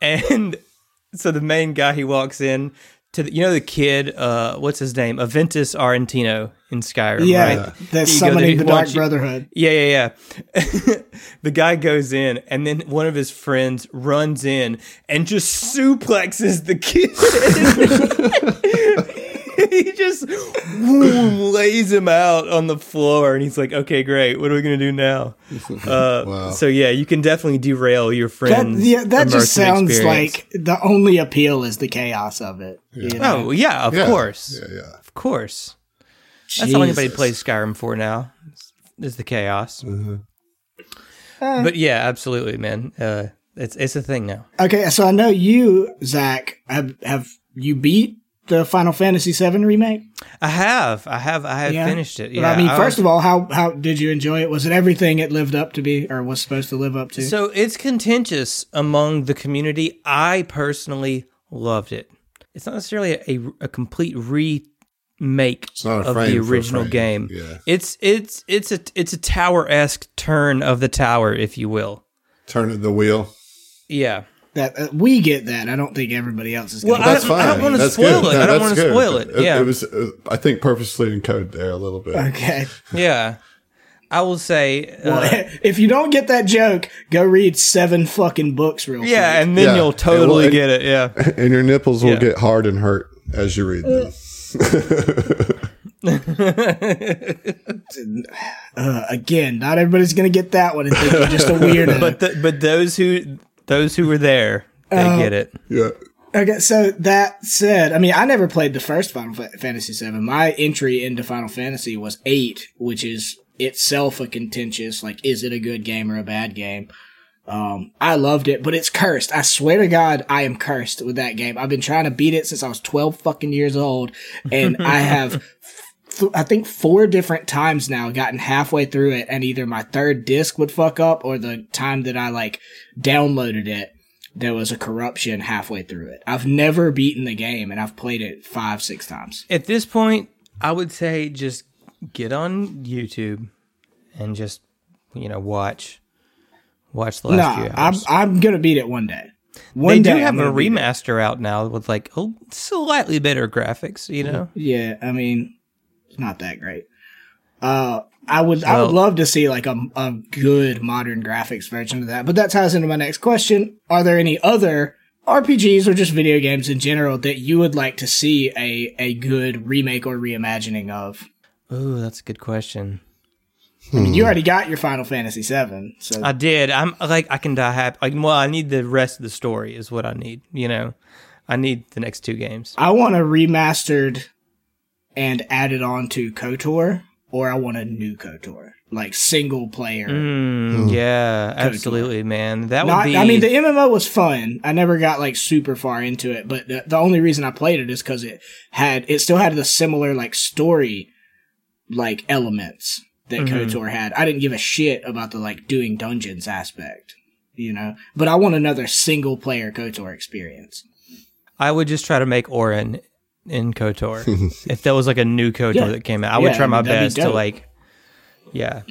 and *laughs* so the main guy he walks in to the, you know the kid, uh, what's his name, Aventus Aretino in Skyrim,
Yeah,
right?
that's
You go there,
summoning the Dark Brotherhood.
Yeah, yeah, yeah. *laughs* the guy goes in, and then one of his friends runs in and just suplexes the kid. *laughs* *laughs* he just boom, lays him out on the floor, and he's like, "Okay, great. What are we gonna do now?" *laughs* Uh,
Wow.
So yeah, you can definitely derail your
That,
friends.
yeah, that just sounds
experience.
like the only appeal is the chaos of it. you know?
Oh yeah, of
Yeah.
course,
Yeah, yeah.
of course. That's all anybody
Jesus.
plays Skyrim for now. Is the chaos.
Mm-hmm.
Uh,
But yeah, absolutely, man. Uh, it's it's a thing now.
Okay, so I know you, Zach, have have you beat the Final Fantasy VII remake?
I have, I have, I have
Yeah.
finished it.
But I mean,
was-
first of all, how how did you enjoy it? Was it everything it lived up to be, or was supposed to live up to?
so it's contentious among the community. I personally loved it. It's not necessarily a, a, a complete remake
not a
of the original game.
yeah.
It's it's it's a it's a tower esque turn of the tower, if you will.
Turn of the wheel.
Yeah.
That uh, we get that. I don't think everybody else is.
Well,
Gonna
I
That's
don't-
fine.
I don't wanna spoil
good.
it. I don't wanna spoil it. Yeah.
It, was, uh, I think, purposely encoded there a little bit.
okay.
Yeah. I will say,
Well,
uh, *laughs*
if you don't get that joke, go read seven fucking books real
yeah,
quick.
and then
Yeah.
you'll totally
Well,
get it. Yeah. *laughs*
And your nipples will
Yeah.
get hard and hurt as you read them. *laughs*
Uh, again, not everybody's gonna get that one and think you're just a weirdo.
but the, but those who those who were there, they
Oh.
get it.
Yeah.
Okay, so that said, I mean, I never played the first Final Fa- Fantasy VII. My entry into Final Fantasy was eight, which is itself a contentious, like, is it a good game or a bad game? Um, I loved it, but it's cursed. I swear to God, I am cursed with that game. I've been trying to beat it since I was 12 fucking years old, and I *laughs* have, th- I think four different times now gotten halfway through it, and either my third disc would fuck up, or the time that I, like, downloaded it, there was a corruption halfway through it. I've never beaten the game, and I've played it five, six times.
At this point, I would say just get on YouTube and just you know watch watch the last few
Nah, I'm. I'm gonna beat it one day. One
they do
I'm
have a
gonna beat it.
remaster out now with like oh, slightly better graphics. You know,
Yeah, I mean, not that great. Uh, I would I would love to see like a, a good modern graphics version of that. But that ties into my next question: Are there any other RPGs or just video games in general that you would like to see a a good remake or reimagining of?
oh, that's a good question.
I mean, you already got your Final Fantasy VII, so
I did. I'm like I can die happy. Like, well, I need the rest of the story is what I need. You know, I need the next two games.
I want a remastered and add it on to KOTOR, or I want a new KOTOR, like single player.
Mm, yeah, absolutely, man. That would be.
I mean, the MMO was fun. I never got like super far into it, but the, the only reason I played it is because it had it still had the similar like story like elements that
Mhm.
KOTOR had. I didn't give a shit about the like doing dungeons aspect, you know. But I want another single player KOTOR experience.
I would just try to make Orin in KOTOR. *laughs* if there was like a new KOTOR
Yeah.
that came out, I would
Yeah,
try my
be
best to like, yeah,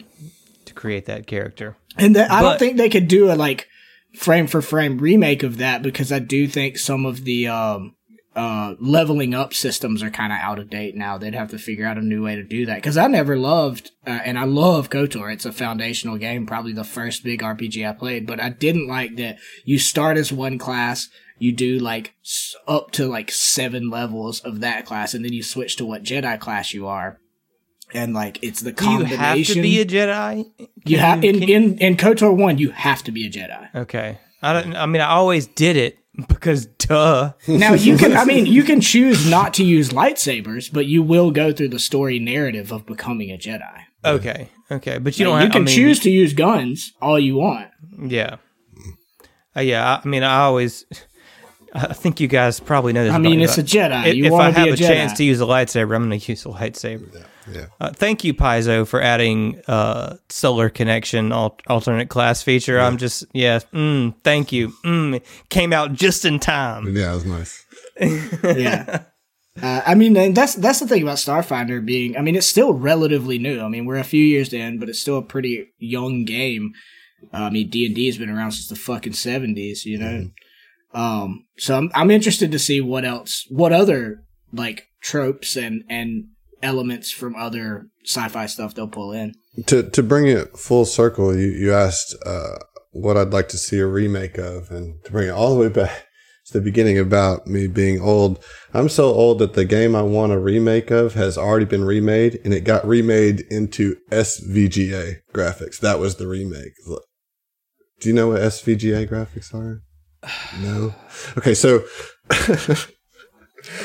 to create that character.
And that, I don't think they could do a like frame for frame remake of that because I do think some of the um, uh, leveling up systems are kind of out of date now. They'd have to figure out a new way to do that because I never loved, uh, and I love KOTOR. It's a foundational game, probably the first big RPG I played, but I didn't like that you start as one class. You do like s- up to like seven levels of that class, and then you switch to what Jedi class you are, and like it's the
Do you
combination.
have to be a Jedi?
You have in,
can-
in in KOTOR one, you have to be a Jedi.
Okay, I don't. I mean, I always did it *laughs* because duh.
Now you can, I mean, *laughs* you can choose not to use lightsabers, but you will go through the story narrative of becoming a Jedi.
Okay, okay, but you
You,
don't. have,
can
I mean,
choose to use guns all you want.
Yeah, uh, yeah. I, I mean, I always. I think you guys probably know this.
I mean, it's a Jedi.
If,
You
if I
want to
have
be a,
a chance to use a lightsaber, I'm going to use a lightsaber.
Yeah.
Uh, thank you, Paizo, for adding uh, solar connection al- alternate class feature. I'm just yeah. Mm, thank you. Mm, came out just in time.
Yeah, it was nice. *laughs*
yeah. Uh, I mean, and that's that's the thing about Starfinder being. I mean, it's still relatively new. I mean, we're a few years in, but it's still a pretty young game. Uh, I mean, D and D has been around since the fucking seventies. You know, um. So I'm I'm interested to see what else, what other like tropes and and elements from other sci-fi stuff they'll pull in.
To to bring it full circle, you you asked uh, what I'd like to see a remake of, and to bring it all the way back *laughs* to the beginning about me being old. I'm so old that the game I want a remake of has already been remade, and it got remade into SVGA graphics. That was the remake. Do you know what SVGA graphics are? No. Okay, so *laughs*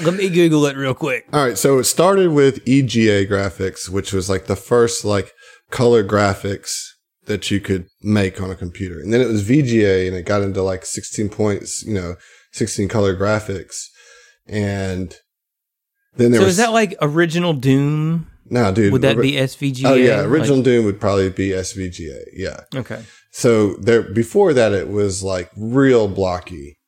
Let me Google it real quick.
All right, so it started with EGA graphics, which was like the first like color graphics that you could make on a computer. And then it was VGA and it got into like 16 points, you know, 16 color graphics. And then there
So
was
is that like original Doom?
no, dude.
Would that be SVGA?
Oh yeah,
Like-
original Doom would probably be SVGA. Yeah.
okay.
So there before that it was like real blocky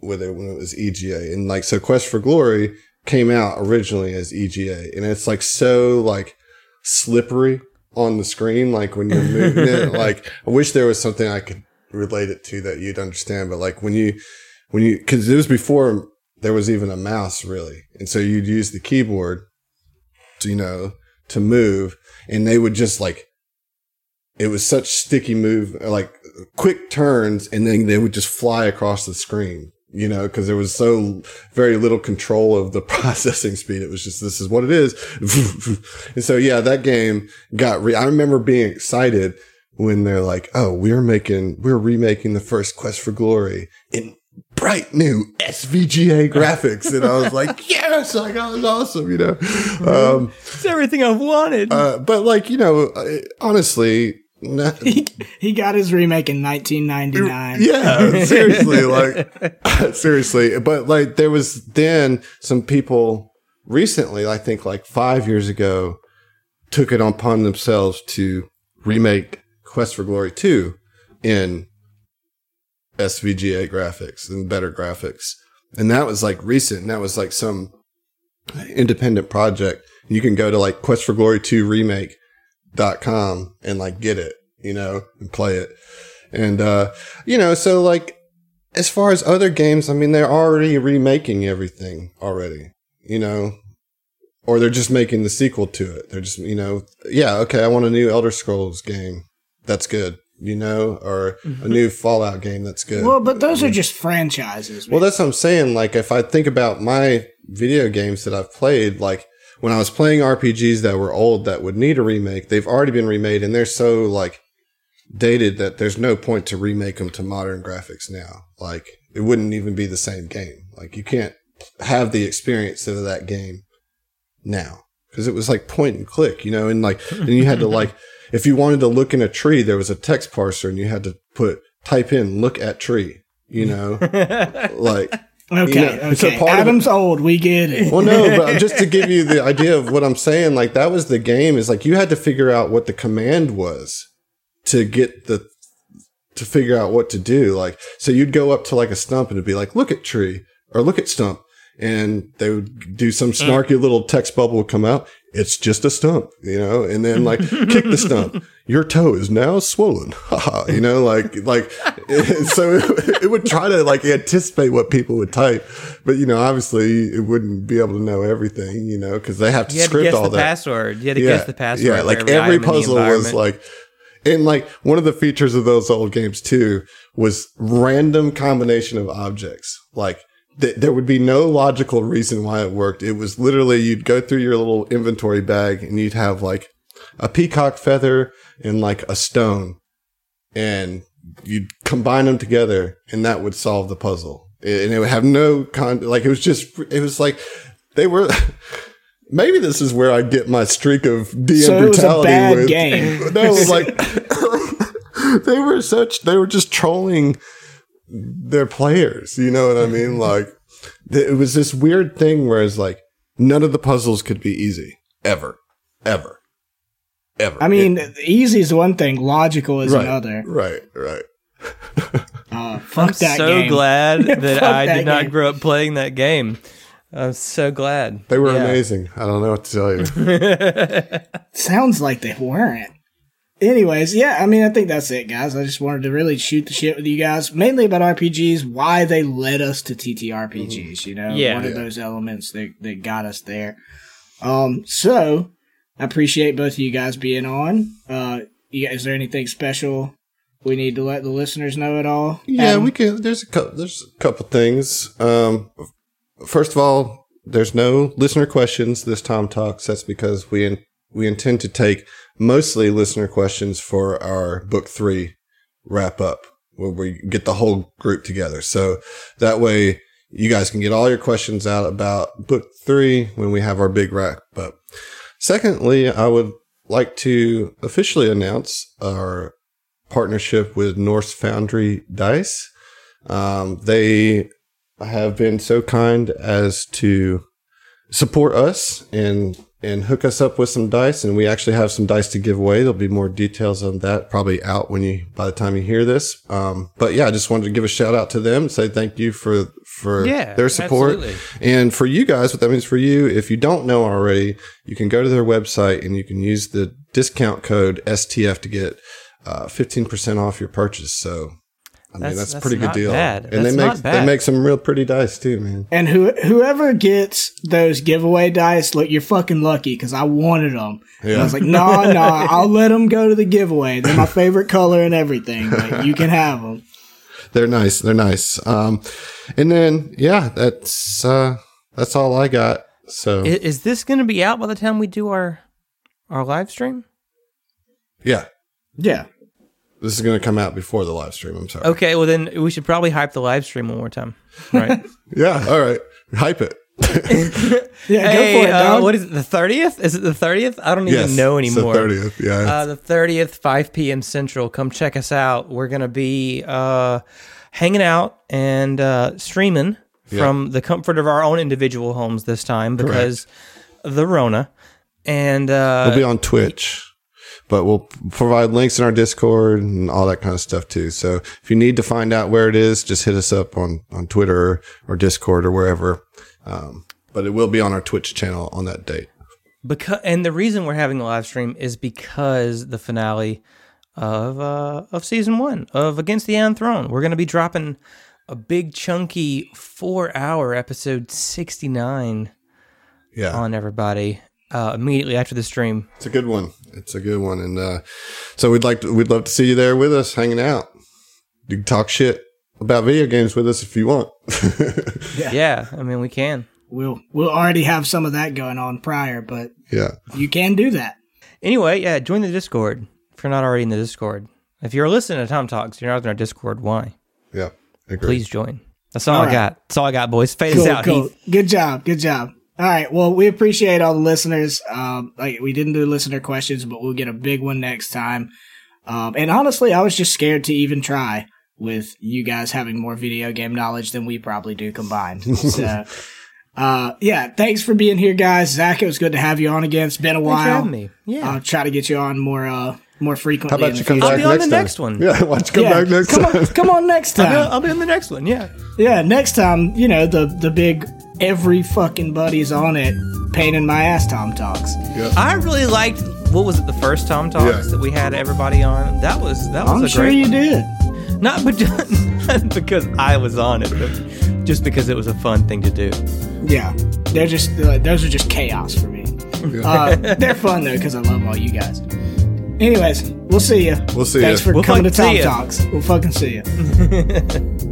with it when it was EGA. And like so Quest for Glory came out originally as EGA and it's like so like slippery on the screen like when you're moving it *laughs* like I wish there was something I could relate it to that you'd understand but like when you when you cuz it was before there was even a mouse really. And so you'd use the keyboard to you know to move and they would just like it was such sticky move, like quick turns, and then they would just fly across the screen, you know, because there was so very little control of the *laughs* processing speed. It was just, this is what it is. *laughs* and so, yeah, that game got, re- I remember being excited when they're like, oh, we're making, we're remaking the first Quest for Glory in bright new SVGA *laughs* graphics. And I was like, yes, like, that was awesome, you know? Um,
It's everything I've wanted.
uh, but like, you know, honestly,
He, he got his remake in 1999.
yeah, *laughs* seriously, like *laughs* seriously. But like there was then some people recently, I think like five years ago, took it upon themselves to remake Quest for Glory 2 in SVGA graphics and better graphics. And that was like recent. And that was like some independent project. You can go to like Quest for Glory 2 remake.com and like get it, you know, and play it. And, uh, you know, so like, as far as other games, I mean, they're already remaking everything already, you know, or they're just making the sequel to it. They're just, you know, yeah, okay, I want a new Elder Scrolls game. That's good, you know, or a new Fallout game. That's good.
Well, but those are just franchises.
Well, that's what I'm saying. Like, if I think about my video games that I've played, like when I was playing RPGs that were old that would need a remake, they've already been remade and they're so like dated that there's no point to remake them to modern graphics now. Like, it wouldn't even be the same game. Like, you can't have the experience of that game now because it was like point and click, you know, and like, hmm. and you had to *laughs* like, if you wanted to look in a tree, there was a text parser and you had to put, type in, look at tree, you know, *laughs* like,
okay.
know, so
okay.
part of
Adam's old. We get it.
well, no, but just to give you the idea of what I'm saying, like that was the game is like you had to figure out what the command was to get the, to figure out what to do. Like, so you'd go up to like a stump and it'd be like, look at tree or look at stump. And they would do some snarky uh. little text bubble would come out. It's just a stump, you know, and then like *laughs* kick the stump. Your toe is now swollen. *laughs* You know, like, like, *laughs* so it, it would try to like anticipate what people would type. But, you know, obviously it wouldn't be able to know everything, you know, cause they have to
you had to
script all
the
that.
password. You had to guess the password.
Yeah, like
every,
every
item in the
puzzle was like, and like one of the features of those old games too was random combination of objects. Like th- there would be no logical reason why it worked. It was literally you'd go through your little inventory bag and you'd have like a peacock feather and like a stone, and you'd combine them together, and that would solve the puzzle. And it would have no con. Like it was just, it was like they were. *laughs* maybe this is where I get my streak of DM
So it was a
brutality
bad
with.
game. *laughs*
No, it was like *laughs* they were such. They were just trolling their players. You know what I mean? *laughs* Like th- it was this weird thing where it's like none of the puzzles could be easy ever, ever, ever.
I mean, easy is one thing, logical is
right,
another.
right, right.
Uh, fuck
I'm
that
so
game.
glad *laughs* that I
that
did not grow up playing that game. I'm so glad.
They were
Yeah.
amazing. I don't know what to tell you. *laughs*
Sounds like they weren't. Anyways, yeah, I mean, I think that's it, guys. I just wanted to really shoot the shit with you guys, mainly about RPGs, why they led us to TTRPGs, you know?
Yeah.
What are
Yeah.
those elements that, that got us there? Um, so, I appreciate both of you guys being on. Uh, you, is there anything special we need to let the listeners know at all?
Yeah,
Adam?
we can. There's a couple. There's a couple things. Um, first of all, there's no listener questions this Tom Talks. That's because we in, we intend to take mostly listener questions for our book three wrap up, where we get the whole group together. So that way, you guys can get all your questions out about book three when we have our big wrap up. Secondly, I would like to officially announce our partnership with Norse Foundry Dice. Um, they have been so kind as to support us and and hook us up with some dice, and we actually have some dice to give away. There'll be more details on that probably out when you by the time you hear this. Um, but yeah, I just wanted to give a shout out to them, say thank you for for
Yeah,
their support,
absolutely.
and for you guys. What that means for you, if you don't know already, you can go to their website and you can use the discount code STF to get uh, fifteen percent off your purchase. So. I mean
That's-
that's, a
that's
pretty good deal,
bad.
and
That's
they make
not
they make some real pretty dice too, man.
And who whoever gets those giveaway dice, look, you're fucking lucky because I wanted them. And I was like, no, *laughs* no, I'll let them go to the giveaway. They're my favorite color and everything. But you can have them.
They're nice. They're nice. Um, and then yeah, that's uh, that's all I got. So
I- Is, this going to be out by the time we do our our live stream?
yeah,
Yeah.
This is going to come out before the live stream. I'm sorry.
Okay, well then we should probably hype the live stream one more time. Right. *laughs*
Yeah. All right. Hype it. *laughs*
Yeah,
hey,
go for it,
uh,
dog.
what is it? The thirtieth? Is it the thirtieth? I don't even
yes.
know
it's the
anymore.
30th. Yeah.
Uh, the 30th, 5 p.m. Central. Come check us out. We're going to be uh, hanging out and uh, streaming from the comfort of our own individual homes this time because of the Rona. And uh,
we'll be on Twitch, but we'll provide links in our Discord and all that kind of stuff too. So if you need to find out where it is, just hit us up on on Twitter or Discord or wherever. Um, but it will be on our Twitch channel on that date.
because and the reason we're having the live stream is because the finale of uh, of season one of Against the Iron Throne. We're going to be dropping a big chunky four hour episode sixty nine
Yeah.
on everybody uh, immediately after the stream.
It's a good one. It's a good one, and uh, so we'd like to, we'd love to see you there with us, hanging out. You can talk shit about video games with us if you want. *laughs*
Yeah, I mean we can.
We'll we'll already have some of that going on prior, but
yeah,
you can do that.
Anyway, yeah, join the Discord if you're not already in the Discord. If you're listening to Tom Talks, you're not in our Discord. Why?
yeah. Agree.
Please join. That's all,
All
I
right.
got. That's all I got, boys. Fade us out,
cool. Good job, good job. All right, well, we appreciate all the listeners. Um, like we didn't do listener questions, but we'll get a big one next time. Um, and honestly, I was just scared to even try with you guys having more video game knowledge than we probably do combined. *laughs* So, uh, yeah, thanks for being here, guys. Zach, it was good to have you on again. It's been a
Thanks for
while.
having me. Yeah.
I'll try to get you on more, uh, more frequently.
How about you come
future.
back
be on
next
the
time?
next one.
Yeah, why don't you come
Yeah,
back next
come
time?
on, come on next time. *laughs*
I'll, I'll be on the next one. Yeah.
Yeah, next time, you know, the the big every fucking buddy's on it, pain in my ass Tom talks.
I really liked what was it the first Tom Talks
Yeah.
that we had everybody on. That was that was
I'm
a
sure
great
you
one.
did.
Not, be- *laughs* not because I was on it, but just because it was a fun thing to do.
Yeah, they're just uh, those are just chaos for me. Uh, *laughs* they're fun though because I love all you guys. Anyways, we'll see you.
We'll see you.
Thanks
ya.
for
We'll
coming to
fucking
Tom. Talks. We'll fucking see you. *laughs*